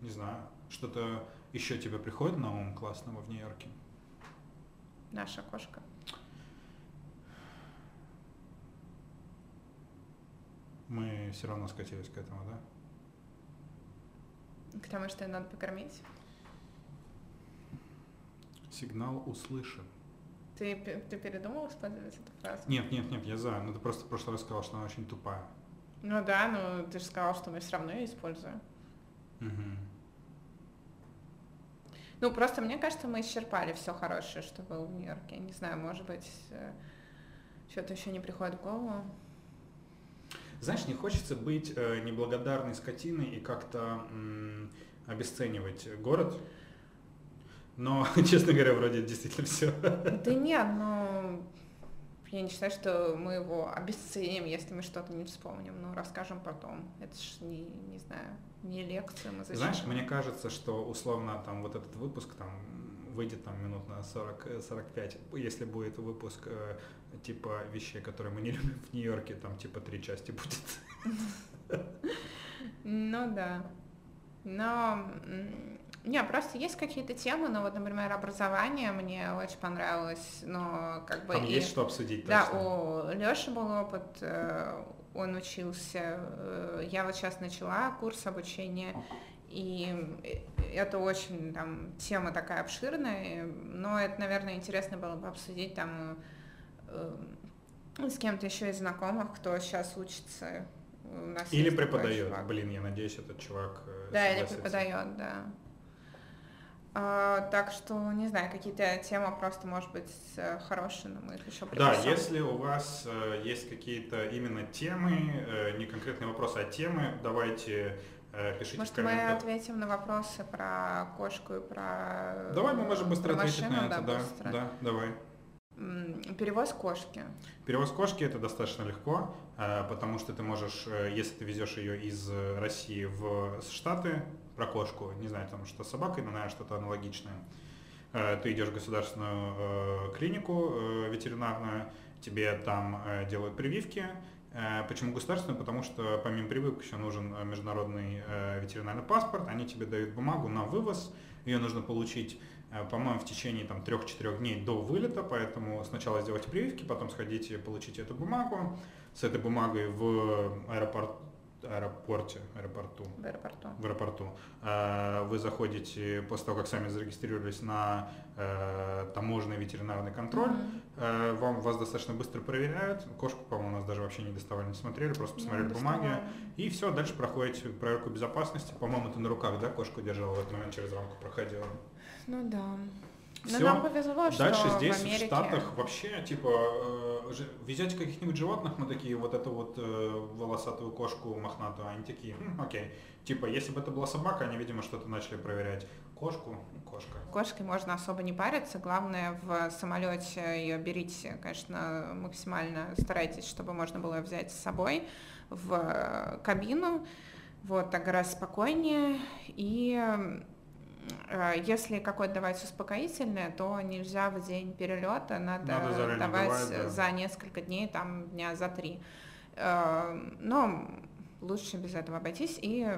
Не знаю, что-то еще тебе приходит на ум классного в Нью-Йорке? Наша кошка. Мы все равно скатились к этому, да? К тому, что ее надо покормить. Сигнал услышан. Ты, ты передумал использовать эту фразу? Нет, нет, нет, я за. Ну ты просто в прошлый раз сказал, что она очень тупая. Ну да, но ты же сказал, что мы все равно ее используем. Угу. Ну, просто мне кажется, мы исчерпали все хорошее, что было в Нью-Йорке. Не знаю, может быть, э, что-то еще не приходит в голову. Знаешь, не хочется быть э, неблагодарной скотиной и как-то обесценивать город. Но, честно говоря, вроде действительно все. Да нет, но я не считаю, что мы его обесценим, если мы что-то не вспомним. Ну, расскажем потом. Это ж не, не знаю, не лекция. Мы зачем? Знаешь, мне кажется, что условно там вот этот выпуск там выйдет там минут на 40-45, если будет выпуск э, типа вещей, которые мы не любим в Нью-Йорке, там типа три части будет. Ну да. Но не, просто есть какие-то темы, ну вот, например, образование мне очень понравилось, но как бы... Там и, есть что обсудить. Да, точно. у Лёши был опыт, э, он учился, э, я вот сейчас начала курс обучения, и это очень там тема такая обширная, но это, наверное, интересно было бы обсудить там э, с кем-то еще из знакомых, кто сейчас учится. У нас или преподает. Блин, я надеюсь, этот чувак. Да, или преподает, да. А, так что, не знаю, какие-то темы просто, может быть, хорошие, но мы их еще Да, если у вас э, есть какие-то именно темы, э, не конкретные вопросы, а темы, давайте э, пишите Может, в комментариях. мы ответим на вопросы про кошку и про Давай, мы можем быстро ответить машину, на это, да, да, да, давай. Перевоз кошки. Перевоз кошки это достаточно легко, потому что ты можешь, если ты везешь ее из России в Штаты, про кошку, не знаю, там что с собакой, но, наверное, что-то аналогичное. Э, ты идешь в государственную э, клинику э, ветеринарную, тебе там делают прививки. Почему государственную? Потому что помимо прививок еще нужен международный ветеринарный паспорт, они тебе дают бумагу на вывоз, ее нужно получить по-моему, в течение там, 3-4 дней до вылета, поэтому сначала сделайте прививки, потом сходите, получите эту бумагу. С этой бумагой в аэропорт аэропорте, аэропорту. В аэропорту. В аэропорту. Э, вы заходите после того, как сами зарегистрировались на э, таможенный ветеринарный контроль. Mm-hmm. Вам вас достаточно быстро проверяют. Кошку, по-моему, у нас даже вообще не доставали, не смотрели, просто посмотрели бумаги. И все, дальше проходите проверку безопасности. По-моему, ты на руках, да, кошку держала в этот момент через рамку проходила? Ну да. Все. Но нам повезло, что Дальше здесь, в, Америке... в Штатах, вообще, типа, э, везете каких-нибудь животных, мы такие, вот эту вот э, волосатую кошку мохнатую, они такие, хм, окей. Типа, если бы это была собака, они, видимо, что-то начали проверять. Кошку, кошка. Кошкой можно особо не париться, главное в самолете ее берите, конечно, максимально старайтесь, чтобы можно было взять с собой в кабину, вот, так гораздо спокойнее, и Э, если какое-то давать успокоительное, то нельзя в день перелета, надо, надо давать бывает, да. за несколько дней, там дня за три. Э, но лучше без этого обойтись и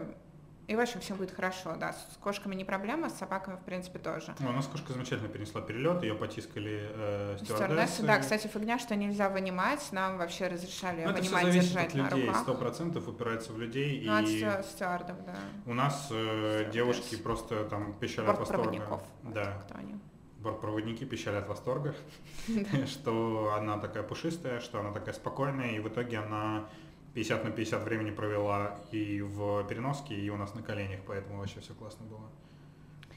и в общем все будет хорошо, да. С кошками не проблема, с собаками, в принципе, тоже. Ну, у нас кошка замечательно перенесла перелет, ее потискали э, стюардессы. стюардессы. Да, кстати, фигня, что нельзя вынимать, нам вообще разрешали Но ну, вынимать, это все держать от людей, сто процентов упирается в людей. Ну, и от стюардов, да. У нас э, девушки просто там пищали от восторга. Да. Кто они? бортпроводники пищали от восторга, что она такая пушистая, что она такая спокойная, и в итоге она 50 на 50 времени провела и в переноске, и у нас на коленях, поэтому вообще все классно было.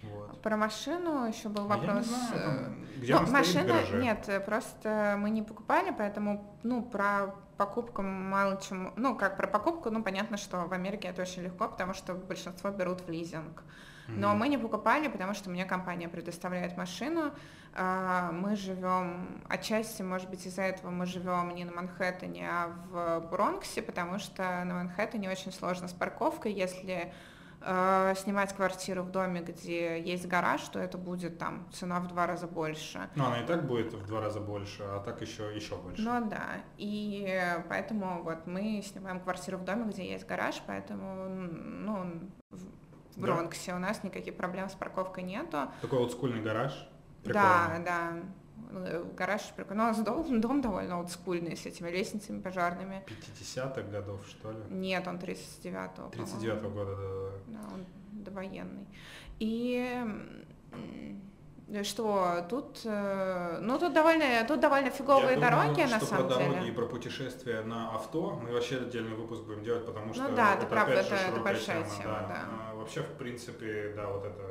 Вот. Про машину еще был вопрос. А я не знаю, там, где ну, она машина, нет, просто мы не покупали, поэтому, ну, про покупку мало чем, ну, как про покупку, ну, понятно, что в Америке это очень легко, потому что большинство берут в лизинг. Но мы не покупали, потому что мне компания предоставляет машину, а, мы живем, отчасти, может быть, из-за этого мы живем не на Манхэттене, а в Бронксе, потому что на Манхэттене очень сложно с парковкой, если э, снимать квартиру в доме, где есть гараж, то это будет там цена в два раза больше. Ну, она и так будет в два раза больше, а так еще, еще больше. Ну да, и поэтому вот мы снимаем квартиру в доме, где есть гараж, поэтому, ну, в Бронксе да. у нас никаких проблем с парковкой нету. Такой вот скульный гараж? Прикольно. Да, да. Э, гараж прикольно. Ну, у нас дом, дом довольно олдскульный, с этими лестницами пожарными. 50-х годов, что ли? Нет, он 39-го. 39-го года, да, да. Да, он довоенный. И что тут, э, ну тут довольно, тут довольно фиговые Я дороги думаю, на что самом про деле. дороги и про путешествия на авто мы вообще отдельный выпуск будем делать, потому ну что ну, да, это, это правда, опять же это, это большая тема. тема да. Да. А, вообще, в принципе, да, вот это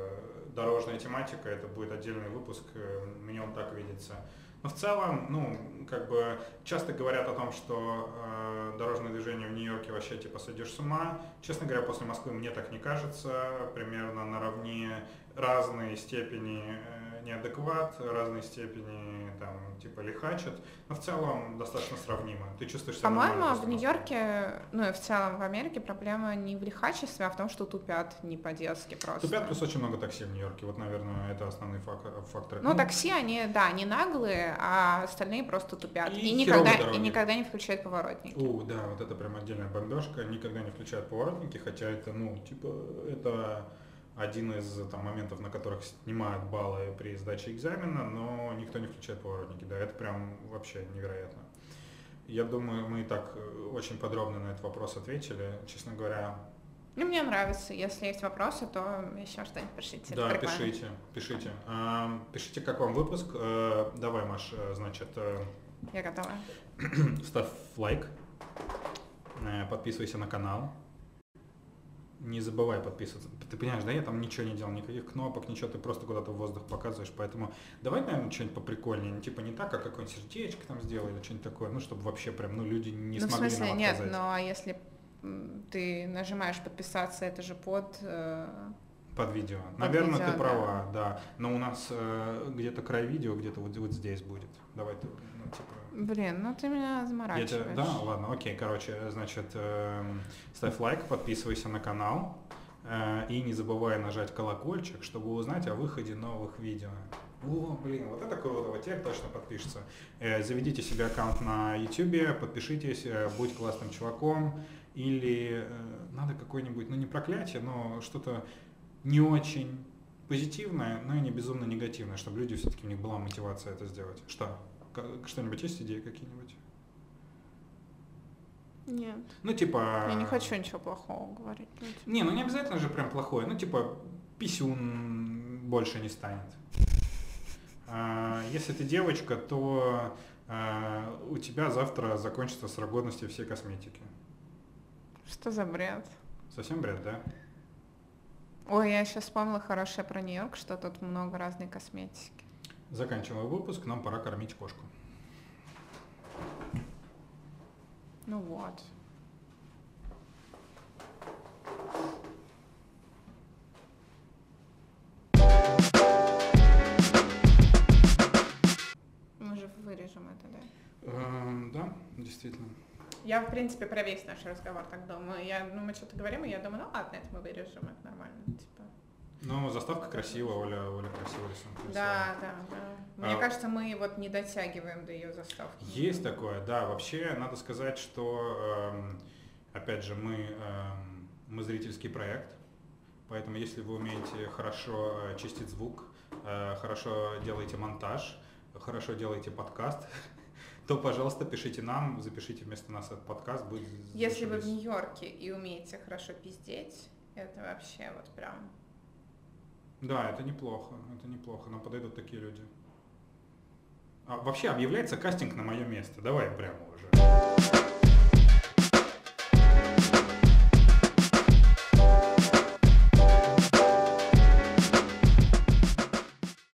дорожная тематика, это будет отдельный выпуск, э, мне он так видится. Но в целом, ну, как бы часто говорят о том, что э, дорожное движение в Нью-Йорке вообще типа сойдешь с ума. Честно говоря, после Москвы мне так не кажется. Примерно наравне разные степени э, неадекват, разной степени там типа лихачат, но в целом достаточно сравнимо. Ты чувствуешь себя По-моему, в Нью-Йорке, ну и в целом в Америке проблема не в лихачестве, а в том, что тупят не по-детски просто. Тупят плюс очень много такси в Нью-Йорке. Вот, наверное, это основные факторы. Ну, такси, они, да, не наглые, а остальные просто тупят. И, и никогда, и никогда не включают поворотники. У, да, вот это прям отдельная бомбежка. Никогда не включают поворотники, хотя это, ну, типа, это один из там, моментов, на которых снимают баллы при сдаче экзамена, но никто не включает поворотники. Да, это прям вообще невероятно. Я думаю, мы и так э, очень подробно на этот вопрос ответили. Честно говоря, ну, мне нравится. Если есть вопросы, то еще что-нибудь пишите. Да, пишите, пишите. А, пишите, как вам выпуск. А, давай, Маш, значит... Я готова. Ставь лайк, подписывайся на канал, не забывай подписываться. Ты понимаешь, да, я там ничего не делал, никаких кнопок, ничего, ты просто куда-то в воздух показываешь, поэтому давай, наверное, что-нибудь поприкольнее, ну, типа не так, а какое-нибудь сердечко там сделай или что-нибудь такое, ну, чтобы вообще прям, ну, люди не ну, смогли в смысле, нам нет, ну, а если ты нажимаешь подписаться, это же под... Э... Под видео. Под Наверное, видео, ты права, да. да. Но у нас э, где-то край видео, где-то вот, вот здесь будет. Давай ты, ну, типа... Блин, ну ты меня заморачиваешь. Я, да, ладно, окей, короче, значит, э, ставь лайк, подписывайся на канал э, и не забывай нажать колокольчик, чтобы узнать о выходе новых видео. О, блин, вот это круто, вот теперь точно подпишется. Э, заведите себе аккаунт на YouTube, подпишитесь, э, будь классным чуваком, или э, надо какое-нибудь, ну не проклятие, но что-то не очень позитивное, но и не безумно негативное, чтобы люди все-таки у них была мотивация это сделать. Что? Что-нибудь есть идеи какие-нибудь? Нет. Ну, типа... Я не хочу ничего плохого говорить. людям. Не, ну не обязательно же прям плохое. Ну, типа, писюн больше не станет. А, Если ты девочка, то а, у тебя завтра закончится срок годности всей косметики. Что за бред? Совсем бред, да? Ой, я сейчас вспомнила хорошее про Нью-Йорк, что тут много разной косметики. Заканчиваем выпуск, нам пора кормить кошку. Ну вот. Мы же вырежем это, да? Эм, Да, действительно. Я, в принципе, про весь наш разговор так думаю. Я, ну, мы что-то говорим, и я думаю, ну ладно, это мы вырежем, это нормально. Типа. Ну, заставка красивая, Оля, Оля красиво рисует. Да, да, да. Мне А- кажется, мы вот не дотягиваем до ее заставки. Есть такое, да. Вообще, надо сказать, что, эм, опять же, мы, эм, мы зрительский проект, поэтому если вы умеете хорошо э, чистить звук, э, хорошо делаете монтаж, хорошо делаете подкаст, то, пожалуйста, пишите нам, запишите вместо нас этот подкаст. Будет Если вы в. Нью-Йорке и умеете хорошо пиздеть, это вообще вот прям... Да, это неплохо, это неплохо, нам подойдут такие люди. А, вообще объявляется кастинг на мое место, давай прямо уже.